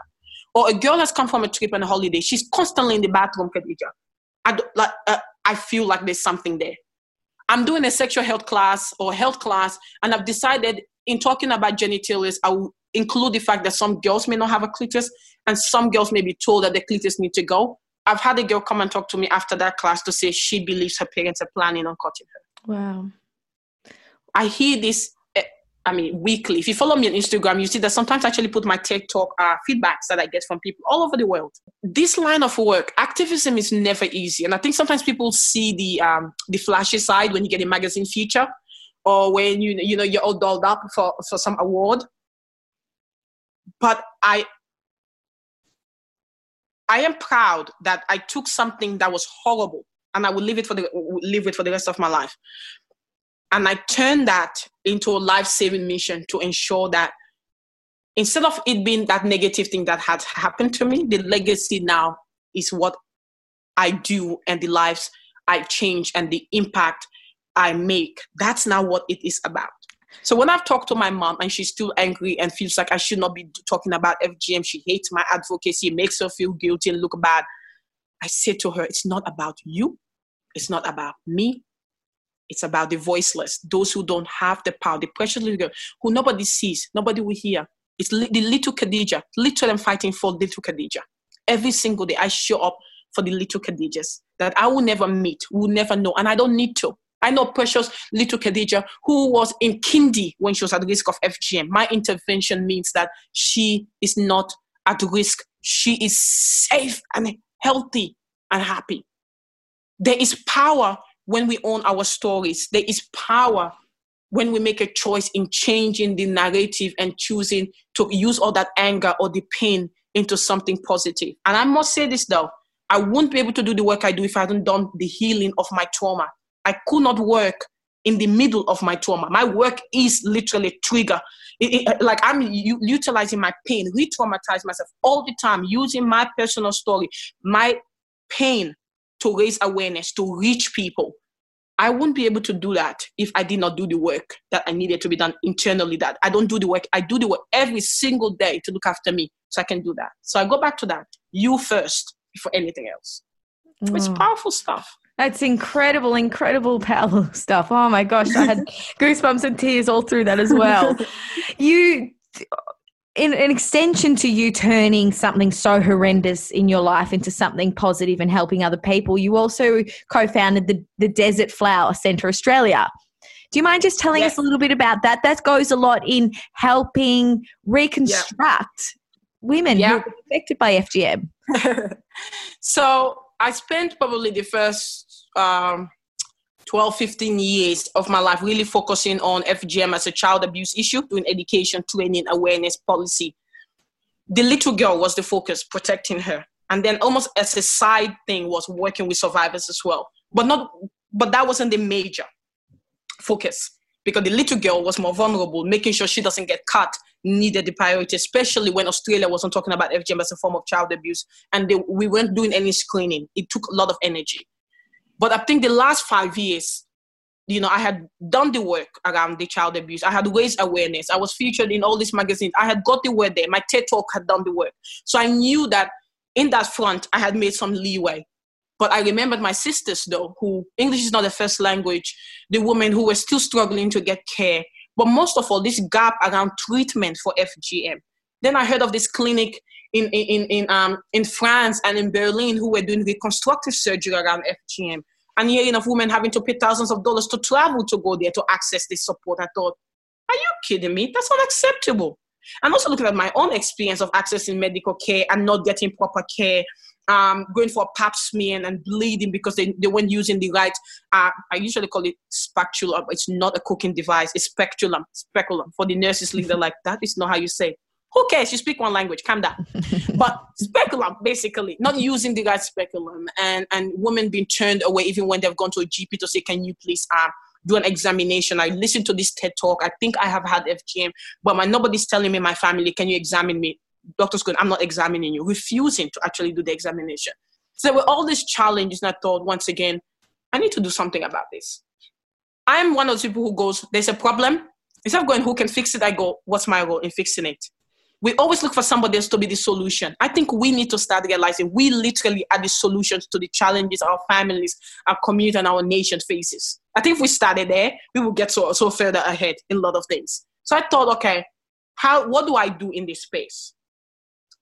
Or a girl has come from a trip and a holiday. She's constantly in the bathroom, Khadija. I, like, uh, I feel like there's something there. I'm doing a sexual health class or health class, and I've decided in talking about genitalia, I will include the fact that some girls may not have a clitoris, and some girls may be told that the clitoris need to go. I've had a girl come and talk to me after that class to say she believes her parents are planning on cutting her. Wow. I hear this, eh, I mean, weekly. If you follow me on Instagram, you see that sometimes I actually put my TikTok uh, feedbacks that I get from people all over the world. This line of work, activism is never easy. And I think sometimes people see the, um, the flashy side when you get a magazine feature or when you, you know, you're all dolled up for, for some award. But I, I am proud that I took something that was horrible and I will live it for the live it for the rest of my life. And I turned that into a life-saving mission to ensure that instead of it being that negative thing that had happened to me, the legacy now is what I do and the lives I change and the impact I make. That's now what it is about. So when I've talked to my mom and she's still angry and feels like I should not be talking about FGM, she hates my advocacy, it makes her feel guilty and look bad. I say to her, it's not about you. It's not about me. It's about the voiceless, those who don't have the power, the precious little girl who nobody sees, nobody will hear. It's li- the little Khadija. Literally, I'm fighting for little Khadija. Every single day, I show up for the little Khadijas that I will never meet, will never know, and I don't need to. I know precious little Khadija who was in Kindy when she was at risk of FGM. My intervention means that she is not at risk. She is safe and healthy and happy. There is power when we own our stories. There is power when we make a choice in changing the narrative and choosing to use all that anger or the pain into something positive. And I must say this though, I wouldn't be able to do the work I do if I hadn't done the healing of my trauma. I could not work in the middle of my trauma. My work is literally trigger. It, it, like I'm u- utilizing my pain, re-traumatize myself all the time, using my personal story, my pain to raise awareness, to reach people. I wouldn't be able to do that if I did not do the work that I needed to be done internally. That I don't do the work. I do the work every single day to look after me, so I can do that. So I go back to that. You first before anything else. Mm. It's powerful stuff. That's incredible, incredible power stuff. Oh my gosh, I had goosebumps and tears all through that as well. you, in an extension to you turning something so horrendous in your life into something positive and helping other people, you also co founded the, the Desert Flower Centre Australia. Do you mind just telling yes. us a little bit about that? That goes a lot in helping reconstruct yeah. women yeah. who are affected by FGM. so I spent probably the first um, 12, 15 years of my life really focusing on FGM as a child abuse issue, doing education, training, awareness, policy. The little girl was the focus, protecting her. And then almost as a side thing was working with survivors as well. But not but that wasn't the major focus because the little girl was more vulnerable, making sure she doesn't get cut needed the priority, especially when Australia wasn't talking about FGM as a form of child abuse and they, we weren't doing any screening. It took a lot of energy. But I think the last five years, you know, I had done the work around the child abuse. I had raised awareness. I was featured in all these magazines. I had got the word there. My TED talk had done the work. So I knew that in that front, I had made some leeway. But I remembered my sisters, though, who English is not their first language, the women who were still struggling to get care, but most of all, this gap around treatment for FGM. Then I heard of this clinic in, in, in, um, in France and in Berlin who were doing reconstructive surgery around FGM. And hearing of women having to pay thousands of dollars to travel to go there to access this support. I thought, are you kidding me? That's unacceptable. And also looking at my own experience of accessing medical care and not getting proper care, um, going for a pap smear and bleeding because they, they weren't using the right, uh, I usually call it spatula, but it's not a cooking device, it's speculum, speculum. For the nurses, they're like, that is not how you say it. Who cares? You speak one language, calm down. but speculum, basically, not using the right speculum and, and women being turned away even when they've gone to a GP to say, can you please uh, do an examination. I listened to this TED talk. I think I have had FGM, but my nobody's telling me my family, can you examine me? Doctor's going, I'm not examining you, refusing to actually do the examination. So there were all these challenges, and I thought, once again, I need to do something about this. I'm one of those people who goes, there's a problem. Instead of going, who can fix it, I go, what's my role in fixing it? We always look for somebody else to be the solution. I think we need to start realizing we literally are the solutions to the challenges our families, our community, and our nation faces. I think if we started there, we will get so, so further ahead in a lot of things. So I thought, okay, how, what do I do in this space?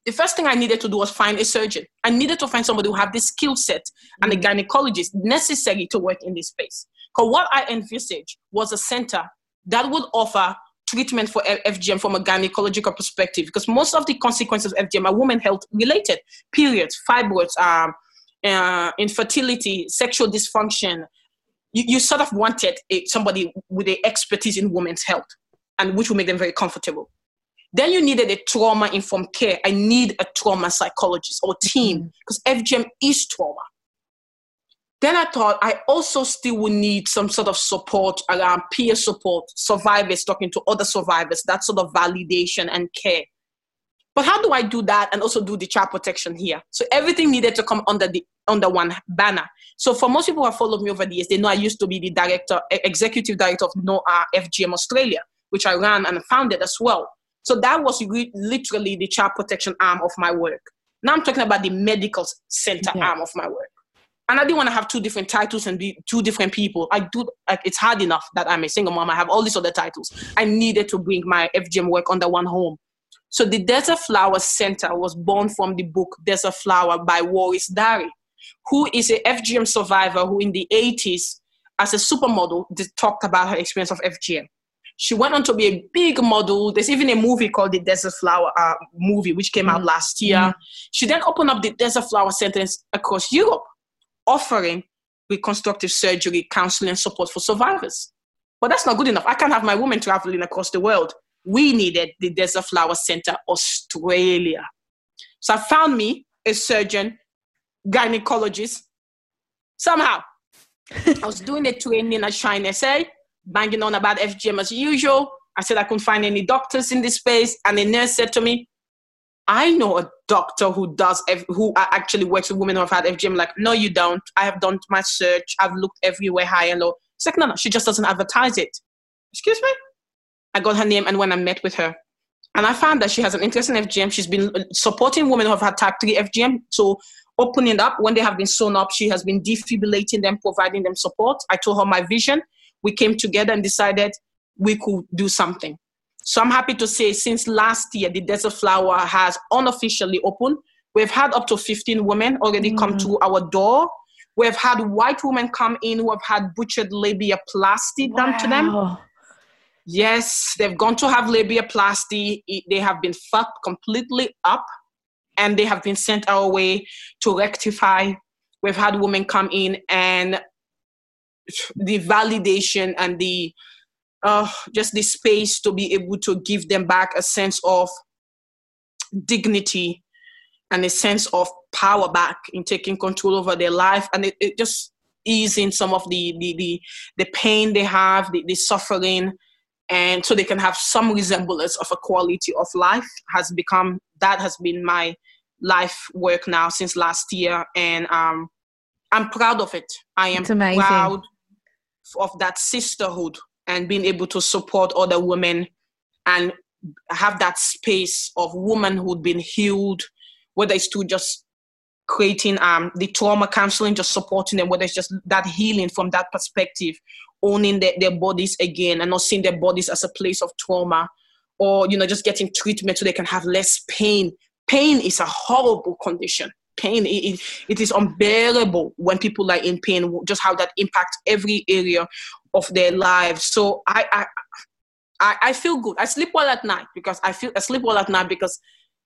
The first thing I needed to do was find a surgeon. I needed to find somebody who had the skill set and a mm. gynecologist necessary to work in this space. Because what I envisaged was a center that would offer treatment for FGM from a gynecological perspective, because most of the consequences of FGM are women health related periods, fibroids, um, uh, infertility, sexual dysfunction. You, you sort of wanted a, somebody with the expertise in women's health, and which will make them very comfortable. Then you needed a trauma informed care. I need a trauma psychologist or team because mm-hmm. FGM is trauma. Then I thought I also still would need some sort of support around peer support, survivors talking to other survivors, that sort of validation and care. But how do I do that and also do the child protection here? So everything needed to come under the under one banner. So for most people who have followed me over the years, they know I used to be the director, executive director of No FGM Australia, which I ran and founded as well. So that was re- literally the child protection arm of my work. Now I'm talking about the medical center yeah. arm of my work and I didn't want to have two different titles and be two different people. I do. Like, it's hard enough that I'm a single mom. I have all these other titles. I needed to bring my FGM work under one home. So the Desert Flower Center was born from the book Desert Flower by Waris Dirie, who is a FGM survivor who in the 80s, as a supermodel, talked about her experience of FGM. She went on to be a big model. There's even a movie called the Desert Flower uh, movie, which came mm-hmm. out last year. Mm-hmm. She then opened up the Desert Flower Center across Europe offering reconstructive surgery, counseling, and support for survivors. But that's not good enough. I can't have my women traveling across the world. We needed the Desert Flower Center Australia. So I found me a surgeon, gynecologist. Somehow, I was doing a training at Shine SA, banging on about FGM as usual. I said I couldn't find any doctors in this space, and the nurse said to me, I know a doctor who does who actually works with women who have had FGM. Like, no, you don't. I have done my search. I've looked everywhere, high and low. It's like, no, no, she just doesn't advertise it. Excuse me. I got her name, and when I met with her, and I found that she has an interest in FGM. She's been uh, supporting women who have had type 3 FGM. So, opening up when they have been sewn up, she has been deinfibulating them, providing them support. I told her my vision. We came together and decided we could do something. So I'm happy to say since last year, the Desert Flower has unofficially opened. We've had up to 15 women already mm. come to our door. We've had white women come in who have had butchered labiaplasty wow. done to them. Yes, they've gone to have labiaplasty. They have been fucked completely up and they have been sent our way to rectify. We've had women come in and the validation and the uh, just the space to be able to give them back a sense of dignity and a sense of power back in taking control over their life. And it, it just easing some of the the the, the pain they have the, the suffering. And so they can have some resemblance of a quality of life has become that has been my life work now since last year. And um i'm proud of it. I am proud of that sisterhood and being able to support other women and have that space of womanhood being healed, whether it's to just creating um, the trauma counseling, just supporting them, whether it's just that healing from that perspective, owning their, their bodies again and not seeing their bodies as a place of trauma, or you know, just getting treatment so they can have less pain. Pain is a horrible condition. Pain, it, it is unbearable when people are in pain, just how that impacts every area of their lives. So I, I, I, I feel good. I sleep well at night because I feel I sleep well at night because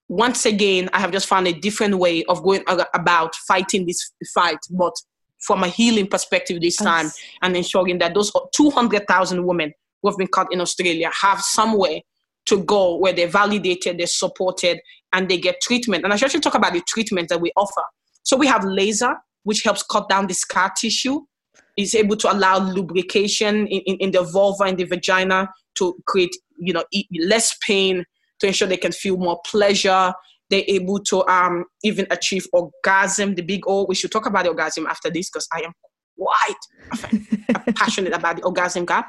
once again I have just found a different way of going about fighting this fight, but from a healing perspective this time, and ensuring that those two hundred thousand women who have been cut in Australia have somewhere to go where they're validated, they're supported, and they get treatment. And I should actually talk about the treatment that we offer. So we have laser, which helps cut down the scar tissue. It's able to allow lubrication in, in, in the vulva and the vagina to create, you know, less pain to ensure they can feel more pleasure. They're able to um, even achieve orgasm, the big O. We should talk about the orgasm after this because I am quite passionate about the orgasm gap.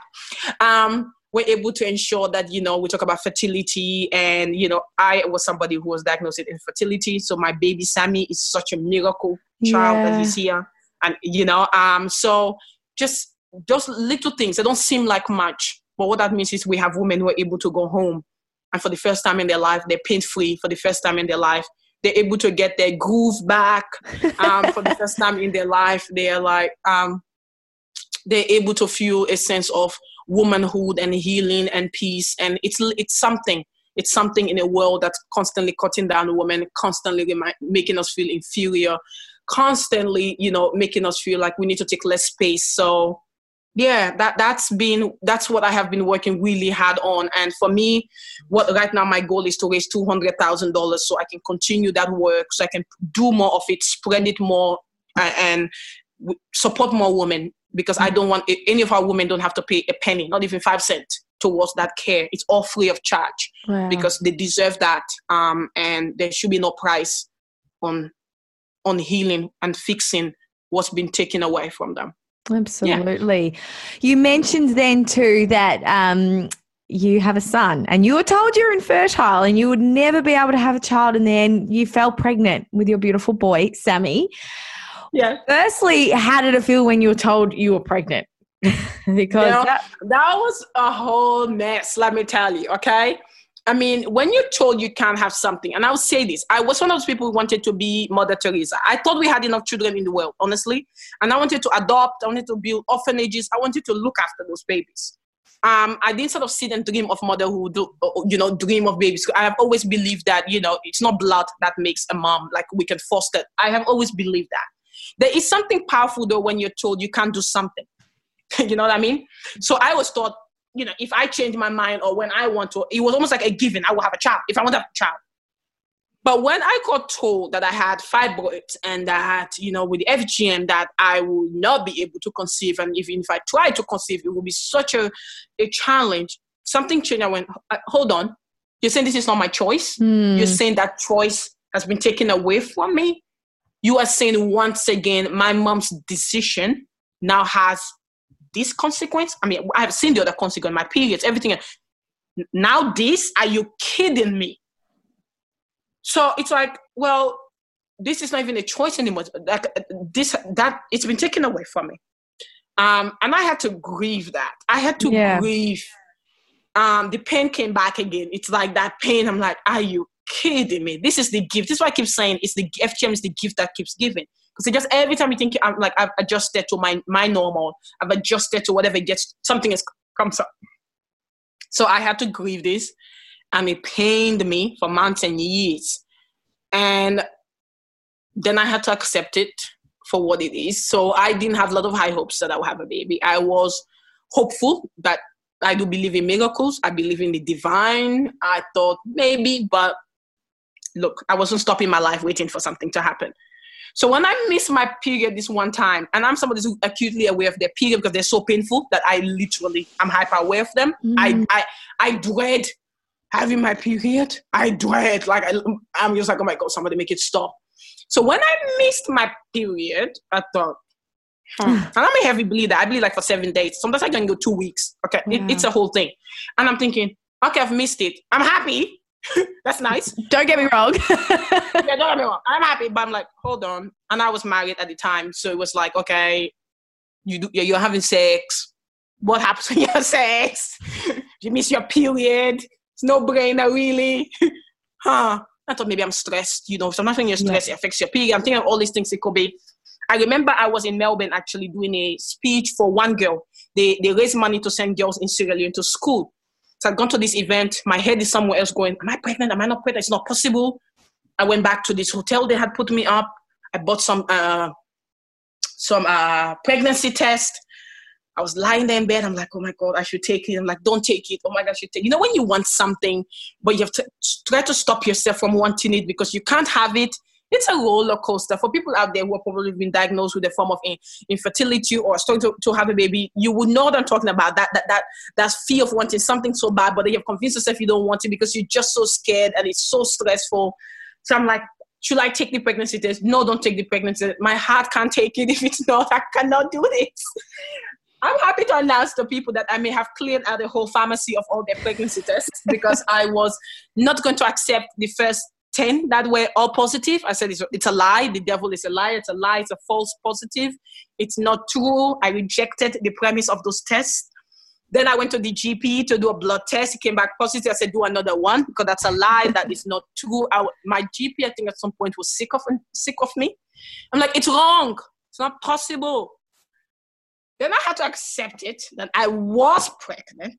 Um, we're able to ensure that you know we talk about fertility and you know i was somebody who was diagnosed with infertility so my baby sammy is such a miracle child yeah. that he's here and you know um so just those little things they don't seem like much but what that means is we have women who are able to go home and for the first time in their life they're pain free for the first time in their life they're able to get their groove back um, for the first time in their life they're like um, they're able to feel a sense of womanhood and healing and peace. And it's it's something. It's something in a world that's constantly cutting down women, constantly making us feel inferior, constantly, you know, making us feel like we need to take less space. So yeah that that's been that's what i have been working really hard on and for me what right now my goal is to raise $200000 so i can continue that work so i can do more of it spread it more and, and support more women because I don't want any of our women don't have to pay a penny, not even five cents towards that care. It's all free of charge wow. because they deserve that, um, and there should be no price on on healing and fixing what's been taken away from them. Absolutely. Yeah. You mentioned then too that um, you have a son and you were told you're infertile and you would never be able to have a child and then you fell pregnant with your beautiful boy, Sammy yeah. Firstly, how did it feel when you were told you were pregnant? because you know, that, that was a whole mess, let me tell you, okay? I mean, when you're told you can't have something, and I'll say this, I was one of those people who wanted to be Mother Teresa. I thought we had enough children in the world, honestly. And I wanted to adopt, I wanted to build orphanages, I wanted to look after those babies. Um, I didn't sort of sit and dream of motherhood, you know, dream of babies. I have always believed that, you know, it's not blood that makes a mom, like we can foster. I have always believed that. There is something powerful though when you're told you can't do something. you know what I mean? So I was taught, you know, if I change my mind or when I want to, it was almost like a given. I will have a child if I want to have a child. But when I got told that I had five fibroids and that, you know, with the FGM that I will not be able to conceive, and even if I try to conceive, it will be such a, a challenge, something changed. I went, uh, hold on. You're saying this is not my choice? Mm. You're saying that choice has been taken away from me? you are saying once again, my mom's decision now has this consequence. I mean, I have seen the other consequence, my periods, everything. Now, this, are you kidding me? So it's like, well, this is not even a choice anymore. Like this, that it's been taken away from me. Um, and I had to grieve that. I had to yeah. grieve. Um, the pain came back again. It's like that pain. I'm like, are you kidding me? This is the gift. This is why I keep saying it's the FGM is the gift that keeps giving. Because just every time you think I'm like I've adjusted to my my normal, I've adjusted to whatever gets something is comes up. So I had to grieve this, and it pained me for months and years, and then I had to accept it for what it is. So I didn't have a lot of high hopes that I would have a baby. I was hopeful that I do believe in miracles. I believe in the divine. I thought maybe, but look, I wasn't stopping my life waiting for something to happen. So when I missed my period this one time, and I'm somebody who's acutely aware of their period because they're so painful that I literally I'm hyper aware of them. Mm. I, I I dread having my period. I dread like I, I'm just like oh my god, somebody make it stop. So when I missed my period, I thought, hmm. and I'm a heavy bleeder. I bleed like for seven days. Sometimes I can go two weeks. Okay, yeah. it, it's a whole thing, and I'm thinking, okay, I've missed it. I'm happy That's nice. Don't get me wrong. yeah, don't get me wrong. I'm happy, but I'm like, hold on. And I was married at the time, so it was like, okay, you do, you're having sex. What happens when you have sex? you miss your period. It's no brainer, really. huh? I thought maybe I'm stressed. You know, sometimes when you're stressed, yeah. it affects your period. I'm thinking of all these things it could be. I remember I was in Melbourne actually doing a speech for one girl. They they raised money to send girls in Sierra Leone to school. So I'd gone to this event. My head is somewhere else going, Am I pregnant? Am I not pregnant? It's not possible. I went back to this hotel they had put me up. I bought some uh, some uh, pregnancy test. I was lying there in bed. I'm like, oh my God, I should take it. I'm like, don't take it. Oh my God, I should take it. You know, when you want something, but you have to try to stop yourself from wanting it because you can't have it. It's a roller coaster for people out there who have probably been diagnosed with a form of infertility or starting to, to have a baby. You would know what I'm talking about. That that that that fear of wanting something so bad, but then you have convinced yourself you don't want it because you're just so scared and it's so stressful. So I'm like, should I take the pregnancy test? No, don't take the pregnancy. test. My heart can't take it if it's not. I cannot do this. I'm happy to announce to people that I may have cleared out the whole pharmacy of all their pregnancy tests because I was not going to accept the first 10 that were all positive. I said, it's a, it's a lie. The devil is a lie. It's a lie. It's a false positive. It's not true. I rejected the premise of those tests. Then I went to the GP to do a blood test. He came back positive. I said, do another one because that's a lie. that is not true. I, my GP, I think at some point was sick of, sick of me. I'm like, it's wrong. It's not possible. Then I had to accept it that I was pregnant.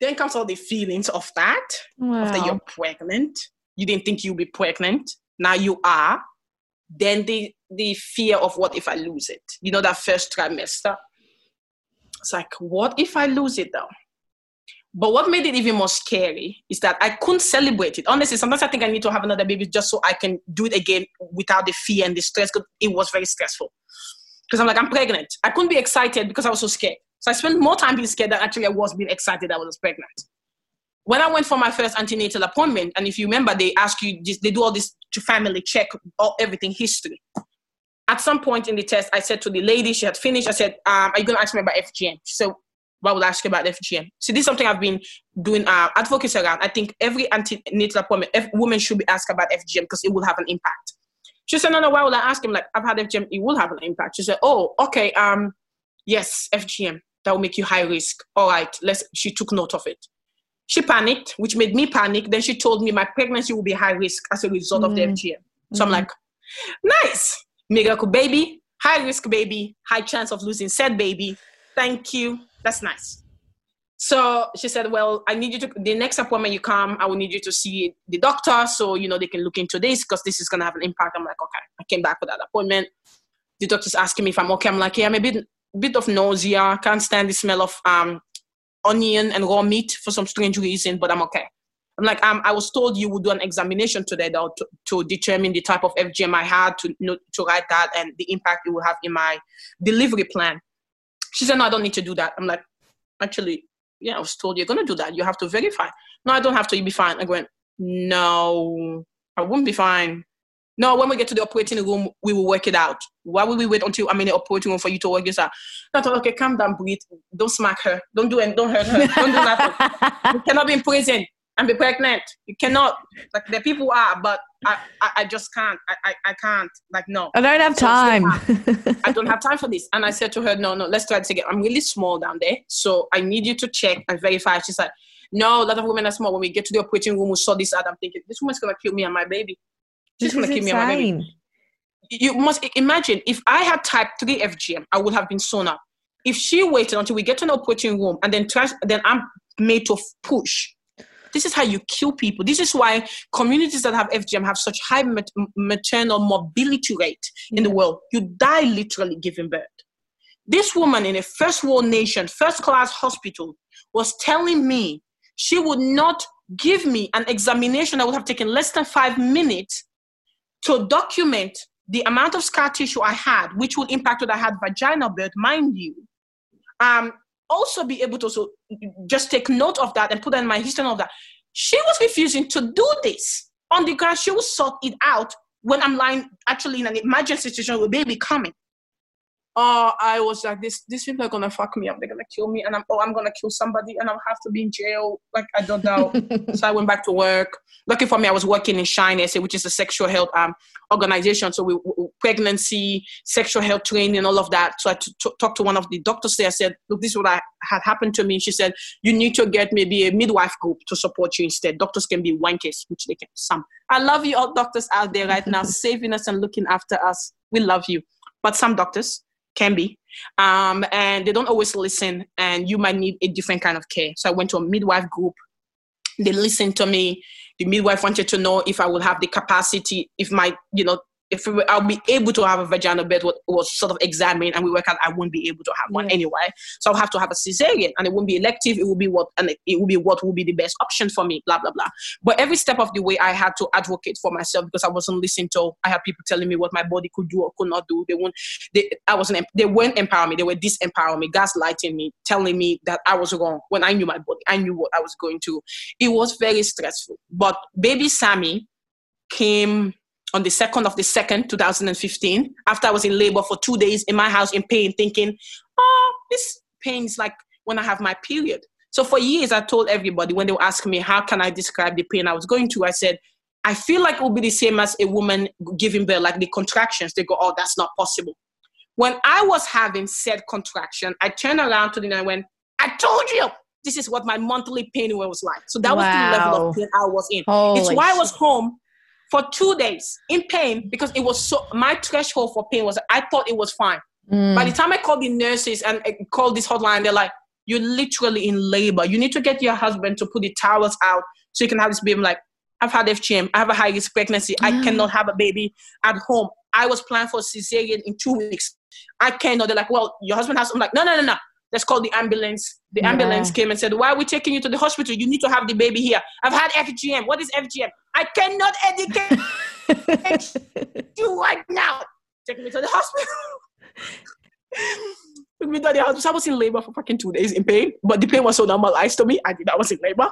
Then comes all the feelings of that, wow. of that you're pregnant. You didn't think you'd be pregnant. Now you are. Then the the fear of what if I lose it? You know, that first trimester. It's like, what if I lose it though? But what made it even more scary is that I couldn't celebrate it. Honestly, sometimes I think I need to have another baby just so I can do it again without the fear and the stress because it was very stressful because I'm like, I'm pregnant. I couldn't be excited because I was so scared. So I spent more time being scared than actually I was being excited I was pregnant. When I went for my first antenatal appointment, and if you remember, they ask you, they do all this to family check, all everything history. At some point in the test, I said to the lady, she had finished, I said, um, Are you going to ask me about FGM? She said, Why would I ask you about FGM? So this is something I've been doing uh, advocacy around. I think every antenatal appointment, every woman should be asked about FGM because it will have an impact. She said, no, no, why would I ask him? Like, I've had FGM, it will have an impact. She said, oh, okay, um, yes, FGM, that will make you high risk. All right, let's, she took note of it. She panicked, which made me panic. Then she told me my pregnancy will be high risk as a result mm-hmm. of the FGM. Mm. So mm-hmm. I'm like, nice, miracle baby, high risk baby, high chance of losing said baby. Thank you. That's nice. So she said, Well, I need you to, the next appointment you come, I will need you to see the doctor so, you know, they can look into this because this is going to have an impact. I'm like, Okay. I came back for that appointment. The doctor's asking me if I'm okay. I'm like, Yeah, I'm a bit, bit of nausea. Can't stand the smell of um, onion and raw meat for some strange reason, but I'm okay. I'm like, um, I was told you would do an examination today though, to, to determine the type of FGM I had, to, to write that and the impact it will have in my delivery plan. She said, No, I don't need to do that. I'm like, Actually, yeah, I was told you're gonna do that. You have to verify. No, I don't have to. You be fine. I went, no, I won't be fine. No, when we get to the operating room, we will work it out. Why will we wait until I'm in the operating room for you to work this out? Thought, okay, calm down, breathe. Don't smack her. Don't do it. Don't hurt her. Don't do nothing. you cannot be in prison and be pregnant. You cannot. Like the people are, but I, I, I just can't. I, I, I, can't. Like no. I don't have time. I don't have time for this. And I said to her, no, no, let's try this again. I'm really small down there, so I need you to check and verify. She's like, no, a lot of women are small. When we get to the operating room, we saw this ad. I'm thinking, this woman's gonna kill me and my baby. She's gonna kill insane. me and my baby. You must imagine if I had type three FGM, I would have been sewn up. If she waited until we get to the operating room and then tries, then I'm made to push this is how you kill people. This is why communities that have FGM have such high mat- maternal morbidity rate in the world. You die literally giving birth. This woman in a first world nation, first class hospital, was telling me she would not give me an examination that would have taken less than five minutes to document the amount of scar tissue I had, which would impact what I had vaginal birth, mind you. Um, also be able to so just take note of that and put that in my history of that. She was refusing to do this on the ground. She will sort it out when I'm lying actually in an emergency situation with baby coming uh, I was like, this, these people are gonna fuck me up. They're gonna kill me, and I'm, oh, I'm gonna kill somebody, and I'll have to be in jail. Like I don't know. so I went back to work. Lucky for me, I was working in Shine SA, which is a sexual health um organization. So we, we pregnancy, sexual health training, all of that. So I t- t- talked to one of the doctors there. I said, look, this is what I had happened to me. She said, you need to get maybe a midwife group to support you instead. Doctors can be wankers, which they can some. I love you all doctors out there right now, saving us and looking after us. We love you. But some doctors can be um, and they don't always listen, and you might need a different kind of care. So I went to a midwife group. They listened to me. The midwife wanted to know if I would have the capacity, if my, you know, if I'll be able to have a vaginal birth was, was sort of examined and we work out I won't be able to have one yeah. anyway. So I'll have to have a cesarean and it won't be elective. It will be what and it will be what will be the best option for me, blah blah blah. But every step of the way I had to advocate for myself because I wasn't listening to I had people telling me what my body could do or could not do. They won't they I wasn't they weren't empowering me, they were disempowering me, gaslighting me, telling me that I was wrong when I knew my body. I knew what I was going to. It was very stressful. But baby Sammy came on the 2nd of the 2nd, 2015, after I was in labor for two days in my house in pain, thinking, oh, this pain is like when I have my period. So for years, I told everybody when they were asking me, how can I describe the pain I was going through? I said, I feel like it will be the same as a woman giving birth, like the contractions. They go, oh, that's not possible. When I was having said contraction, I turned around to them and I went, I told you this is what my monthly pain was like. So that wow. was the level of pain I was in. Holy it's why I was home for two days in pain because it was so my threshold for pain was I thought it was fine. Mm. By the time I called the nurses and I called this hotline, they're like, "You're literally in labor. You need to get your husband to put the towels out so you can have this baby." I'm like, I've had FGM. I have a high risk pregnancy. Mm. I cannot have a baby at home. I was planning for cesarean in two weeks. I cannot. They're like, well, your husband has. I'm like, no, no, no, no. Let's call the ambulance. The yeah. ambulance came and said, why are we taking you to the hospital? You need to have the baby here. I've had FGM. What is FGM? I cannot educate you right now. Take me to the hospital. Took me to the hospital. I was in labor for fucking two days in pain, but the pain was so normalized to me. I did. I was in labor.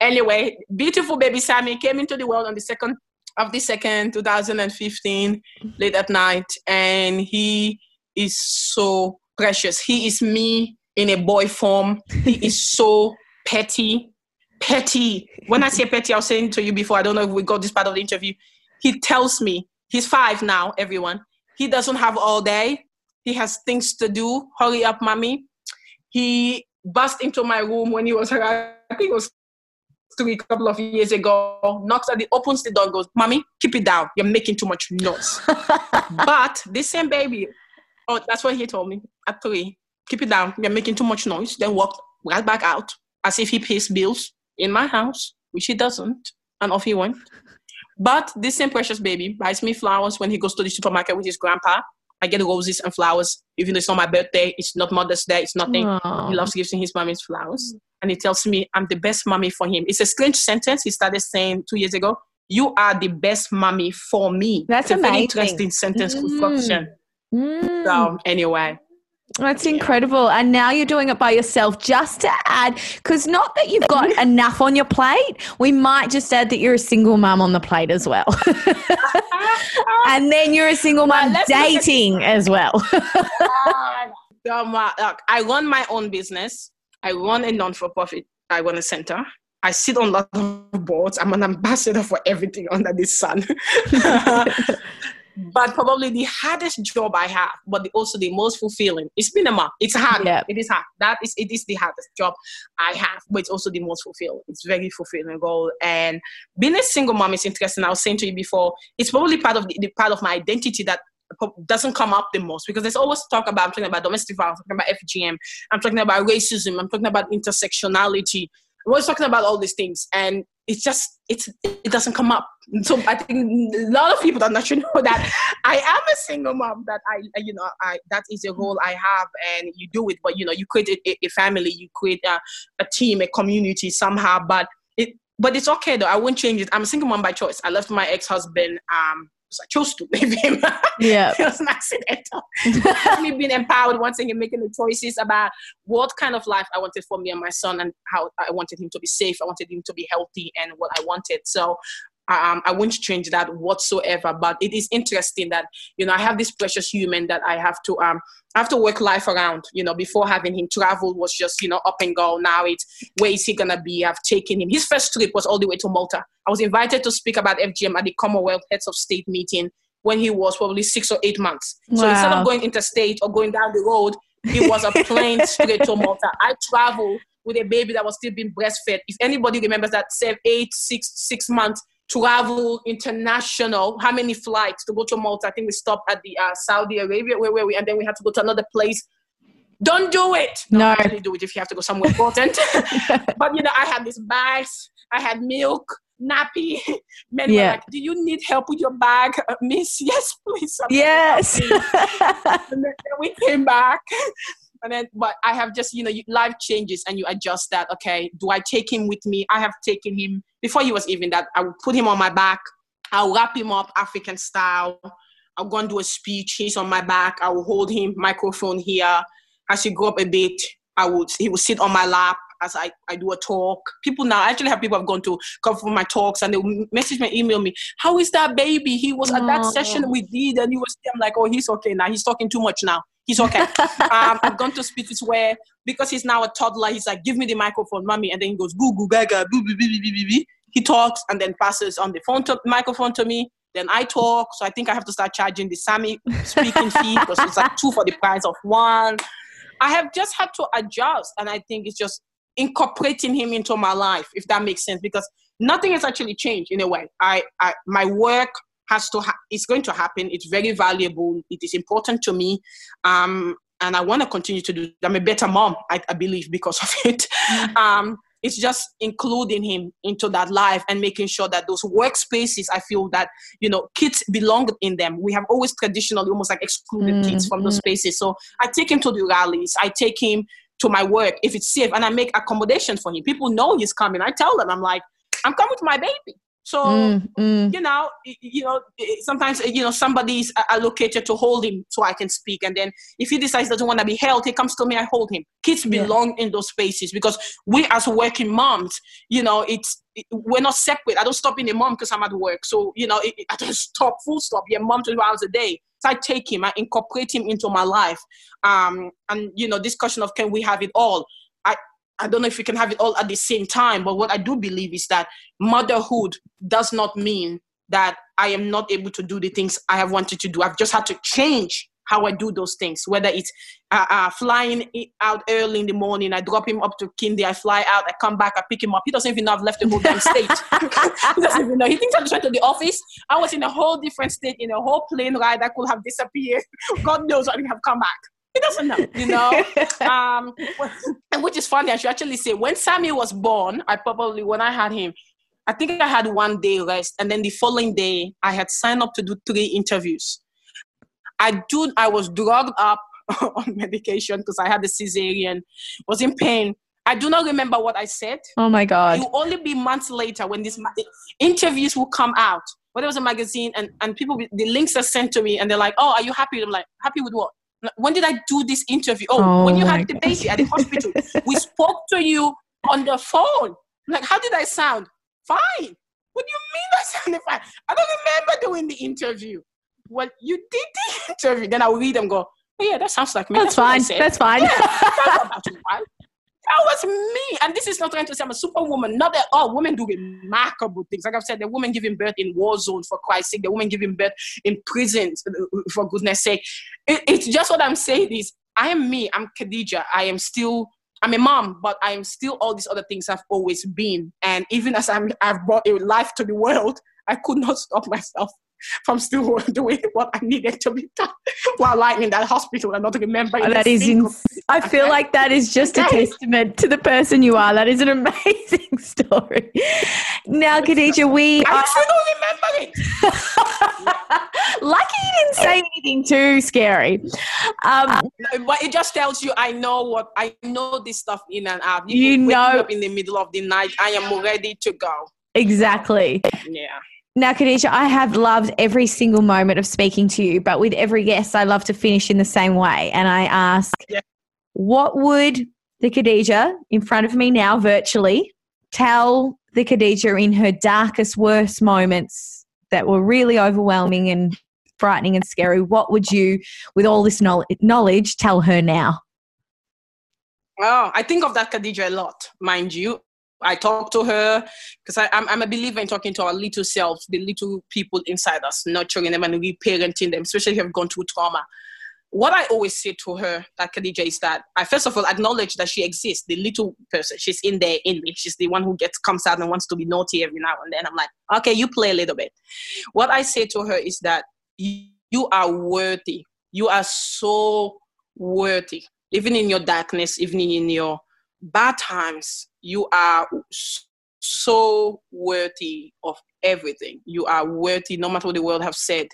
Anyway, beautiful baby Sammy came into the world on the second of the second, 2015, late at night, and he is so precious. He is me in a boy form. He is so petty. Petty. When I say petty, I was saying to you before, I don't know if we got this part of the interview. He tells me, he's five now, everyone. He doesn't have all day. He has things to do. Hurry up, mommy. He burst into my room when he was around, I think it was three couple of years ago, knocks at the opens the door, goes, Mommy, keep it down. You're making too much noise. but this same baby, oh, that's what he told me at three keep it down. You're making too much noise. Then walk right back out as if he pays bills in my house, which he doesn't. And off he went. But this same precious baby buys me flowers when he goes to the supermarket with his grandpa. I get roses and flowers, even though it's not my birthday, it's not Mother's Day, it's nothing. Aww. He loves giving his mommy flowers. And he tells me I'm the best mommy for him. It's a strange sentence he started saying two years ago. You are the best mommy for me. That's it's a very interesting sentence mm. construction. Mm. So anyway, that's incredible. And now you're doing it by yourself just to add, because not that you've got enough on your plate, we might just add that you're a single mum on the plate as well. and then you're a single mum dating as well. um, I run my own business, I run a non for profit, I run a center. I sit on lots of boards. I'm an ambassador for everything under the sun. But probably the hardest job I have, but the, also the most fulfilling. It's been a month. It's hard. Yeah. It is hard. That is it is the hardest job I have, but it's also the most fulfilling. It's very fulfilling goal. And being a single mom is interesting. I was saying to you before, it's probably part of the, the part of my identity that doesn't come up the most because there's always talk about I'm talking about domestic violence, I'm talking about FGM, I'm talking about racism, I'm talking about intersectionality. I'm always talking about all these things, and it's just it's it doesn't come up. So I think a lot of people don't actually know that I am a single mom. That I you know I that is a role I have, and you do it. But you know you create a, a family, you create a, a team, a community somehow. But it but it's okay though. I won't change it. I'm a single mom by choice. I left my ex husband um I chose to leave him. Yeah. it was an accidental. me being empowered once again, making the choices about what kind of life I wanted for me and my son and how I wanted him to be safe. I wanted him to be healthy and what I wanted. So um, I won't change that whatsoever. But it is interesting that you know I have this precious human that I have to um I have to work life around. You know, before having him travel was just you know up and go. Now it's where is he gonna be? I've taken him. His first trip was all the way to Malta. I was invited to speak about FGM at the Commonwealth Heads of State meeting when he was probably six or eight months. Wow. So instead of going interstate or going down the road, it was a plane straight to Malta. I traveled with a baby that was still being breastfed. If anybody remembers that, seven, eight, six, six months travel international. How many flights to go to Malta? I think we stopped at the uh, Saudi Arabia where, where we, and then we had to go to another place don't do it. No. actually do it if you have to go somewhere important. but you know, I had these bags. I had milk, nappy. Men Yeah. were like, "Do you need help with your bag, uh, Miss?" Yes, please. I'm Yes. and then we came back. And then, but I have just, you know, life changes and you adjust that. Okay, do I take him with me? I have taken him before he was even that. I would put him on my back. I'll wrap him up African style. I'll go and do a speech. He's on my back. I will hold him, microphone here. As he grew up a bit, I would he would sit on my lap as I, I do a talk. People now I actually have people have gone to come for my talks and they will message me, email me, how is that baby? He was at that session we did and he was I'm like, oh, he's okay now. He's talking too much now. He's okay. um, I've gone to speeches where because he's now a toddler, he's like, give me the microphone, mommy, and then he goes boo goo gaga boo boo boo boo boo boo. He talks and then passes on the phone to microphone to me. Then I talk, so I think I have to start charging the Sammy speaking fee because it's like two for the price of one. I have just had to adjust, and I think it's just incorporating him into my life, if that makes sense, because nothing has actually changed in a way. I, I my work has to ha- it's going to happen. It's very valuable. It is important to me, um, and I want to continue to do. I'm a better mom, I, I believe, because of it. Um, it's just including him into that life and making sure that those workspaces i feel that you know kids belong in them. We have always traditionally almost like excluded Mm, kids from those spaces. So i take him to the rallies. I take him to my work. If it's safe and i make accommodations for him. People know he's coming. I tell them i'm like i'm coming with my baby so Mm, mm. you know, you know, sometimes eh, you know somebody's a- allocated to hold him so I can speak, and then if he decides he doesn't want to be held, he comes to me, I hold him. Kids Yeah. belong in those spaces because we as working moms, you know, it's it- we're not separate. I don't stop being a mom because I'm at work, so you know, it, it- I don't stop, full stop. Yeah, mom 24 hours a day. So I take him, I incorporate him into my life, um, and you know, discussion of can we have it all. I don't know if we can have it all at the same time, but what I do believe is that motherhood does not mean that I am not able to do the things I have wanted to do. I've just had to change how I do those things, whether it's uh, uh, flying out early in the morning, I drop him up to Kindy, I fly out, I come back, I pick him up. He doesn't even know I've left the whole damn state. he doesn't even know. He thinks I just went to the office. I was in a whole different state, in a whole plane ride. I could have disappeared. God knows I didn't have come back. He doesn't know, you know um, and which is funny. I should actually say when Sammy was born, I probably when I had him, I think I had one day rest, and then the following day I had signed up to do three interviews. I do. I was drugged up on medication because I had the cesarean, was in pain. I do not remember what I said. Oh my God. It will only be months later when these ma- interviews will come out. When there was a magazine and, and people, the links are sent to me and they're like, oh, are you happy? I'm like, happy with what? When did I do this interview? Oh, Oh when you had the baby at the hospital. we spoke to you on the phone. Like, how did I sound? Fine. What do you mean I sounded fine? I don't remember doing the interview. Well, you did the interview. Then I'll read them go, oh, yeah, that sounds like me. That's fine. That's fine. That's you, right? That was me. And this is not trying to say I'm a superwoman. Not that all women do remarkable things. Like I've said, the women giving birth in war zones for Christ's sake, the women giving birth in prisons uh, for goodness sake. It, it's just what I'm saying is I am me. I'm Khadija. I am still I'm a mom, but I am still all these other things I've always been. And even as I'm I've brought a life to the world, I could not stop myself from still doing what I needed to be done while lying in that hospital and not remembering. Oh, that is ins- I feel like that is just a testament to the person you are. That is an amazing story. Now, Khadija, we I still don't remember it. lucky you didn't say anything too scary. Um, But it just tells you I know what I know this stuff in and out. You wake know- up in the middle of the night. I am ready to go. exactly. Yeah. Now, Khadija, I have loved every single moment of speaking to you, but with every guest, I love to finish in the same way. And I ask, Yeah. what would the Khadija in front of me now, virtually, tell the Khadija in her darkest, worst moments that were really overwhelming and frightening and scary? What would you, with all this knowledge, tell her now? Oh, I think of that Khadija a lot, mind you. I talk to her because I'm, I'm a believer in talking to our little selves, the little people inside us, nurturing them and reparenting them, especially if you've gone through trauma. What I always say to her, that Khadija, is that I first of all acknowledge that she exists, the little person. She's in there in me. She's the one who gets comes out and wants to be naughty every now and then. I'm like, okay, you play a little bit. What I say to her is that you, you are worthy. You are so worthy even in your darkness, even in your bad times, you are so worthy of everything. You are worthy, no matter what the world have said.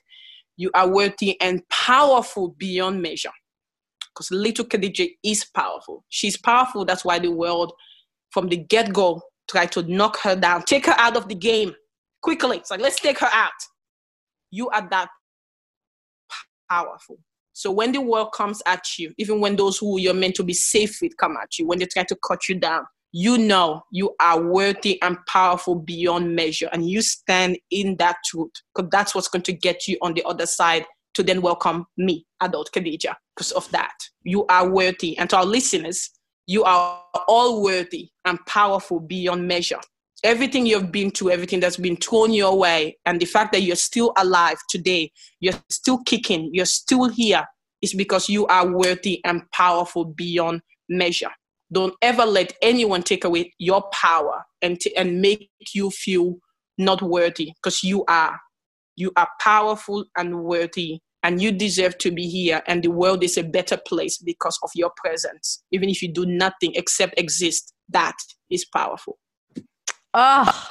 You are worthy and powerful beyond measure. Because little Khadija is powerful. She's powerful. That's why the world, from the get go, tried to knock her down, take her out of the game quickly. It's like, let's take her out. You are that powerful. So when the world comes at you, even when those who you're meant to be safe with come at you, when they try to cut you down, you know you are worthy and powerful beyond measure. And you stand in that truth because that's what's going to get you on the other side to then welcome me, adult Khadija, because of that. You are worthy. And to our listeners, you are all worthy and powerful beyond measure. Everything you've been through, everything that's been thrown your way, and the fact that you're still alive today, you're still kicking, you're still here, is because you are worthy and powerful beyond measure. Don't ever let anyone take away your power and, t- and make you feel not worthy because you are. You are powerful and worthy, and you deserve to be here. And the world is a better place because of your presence. Even if you do nothing except exist, that is powerful. Oh,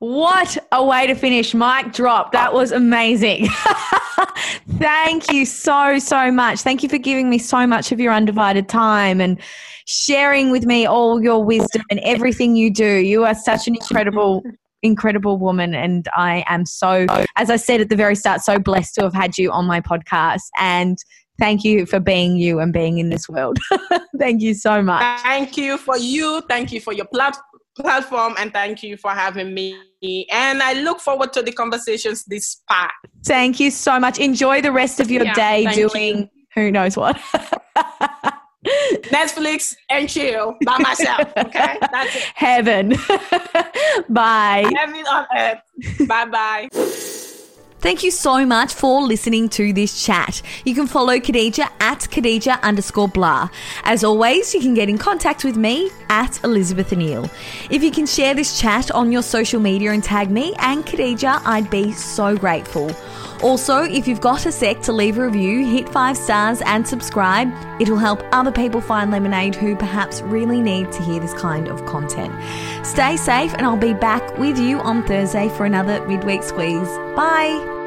what a way to finish. Mic drop. That was amazing. Thank you so, so much. Thank you for giving me so much of your undivided time and sharing with me all your wisdom and everything you do. You are such an incredible, incredible woman. And I am so, as I said at the very start, so blessed to have had you on my podcast. And thank you for being you and being in this world. thank you so much. Thank you for you. Thank you for your platform platform and thank you for having me. And I look forward to the conversations this part. Thank you so much. Enjoy the rest of your yeah, day doing you. who knows what. Netflix and chill by myself. Okay, that's it. Heaven. Bye. Heaven on earth. Bye bye. Thank you so much for listening to this chat. You can follow Khadija at Khadija underscore Gbla. As always, you can get in contact with me at Elizabeth Anile. If you can share this chat on your social media and tag me and Khadija, I'd be so grateful. Also, if you've got a sec to leave a review, hit five stars and subscribe. It'll help other people find Lemonade who perhaps really need to hear this kind of content. Stay safe, and I'll be back with you on Thursday for another midweek squeeze. Bye.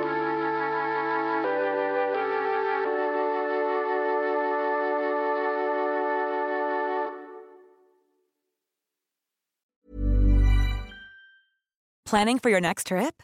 Planning for your next trip?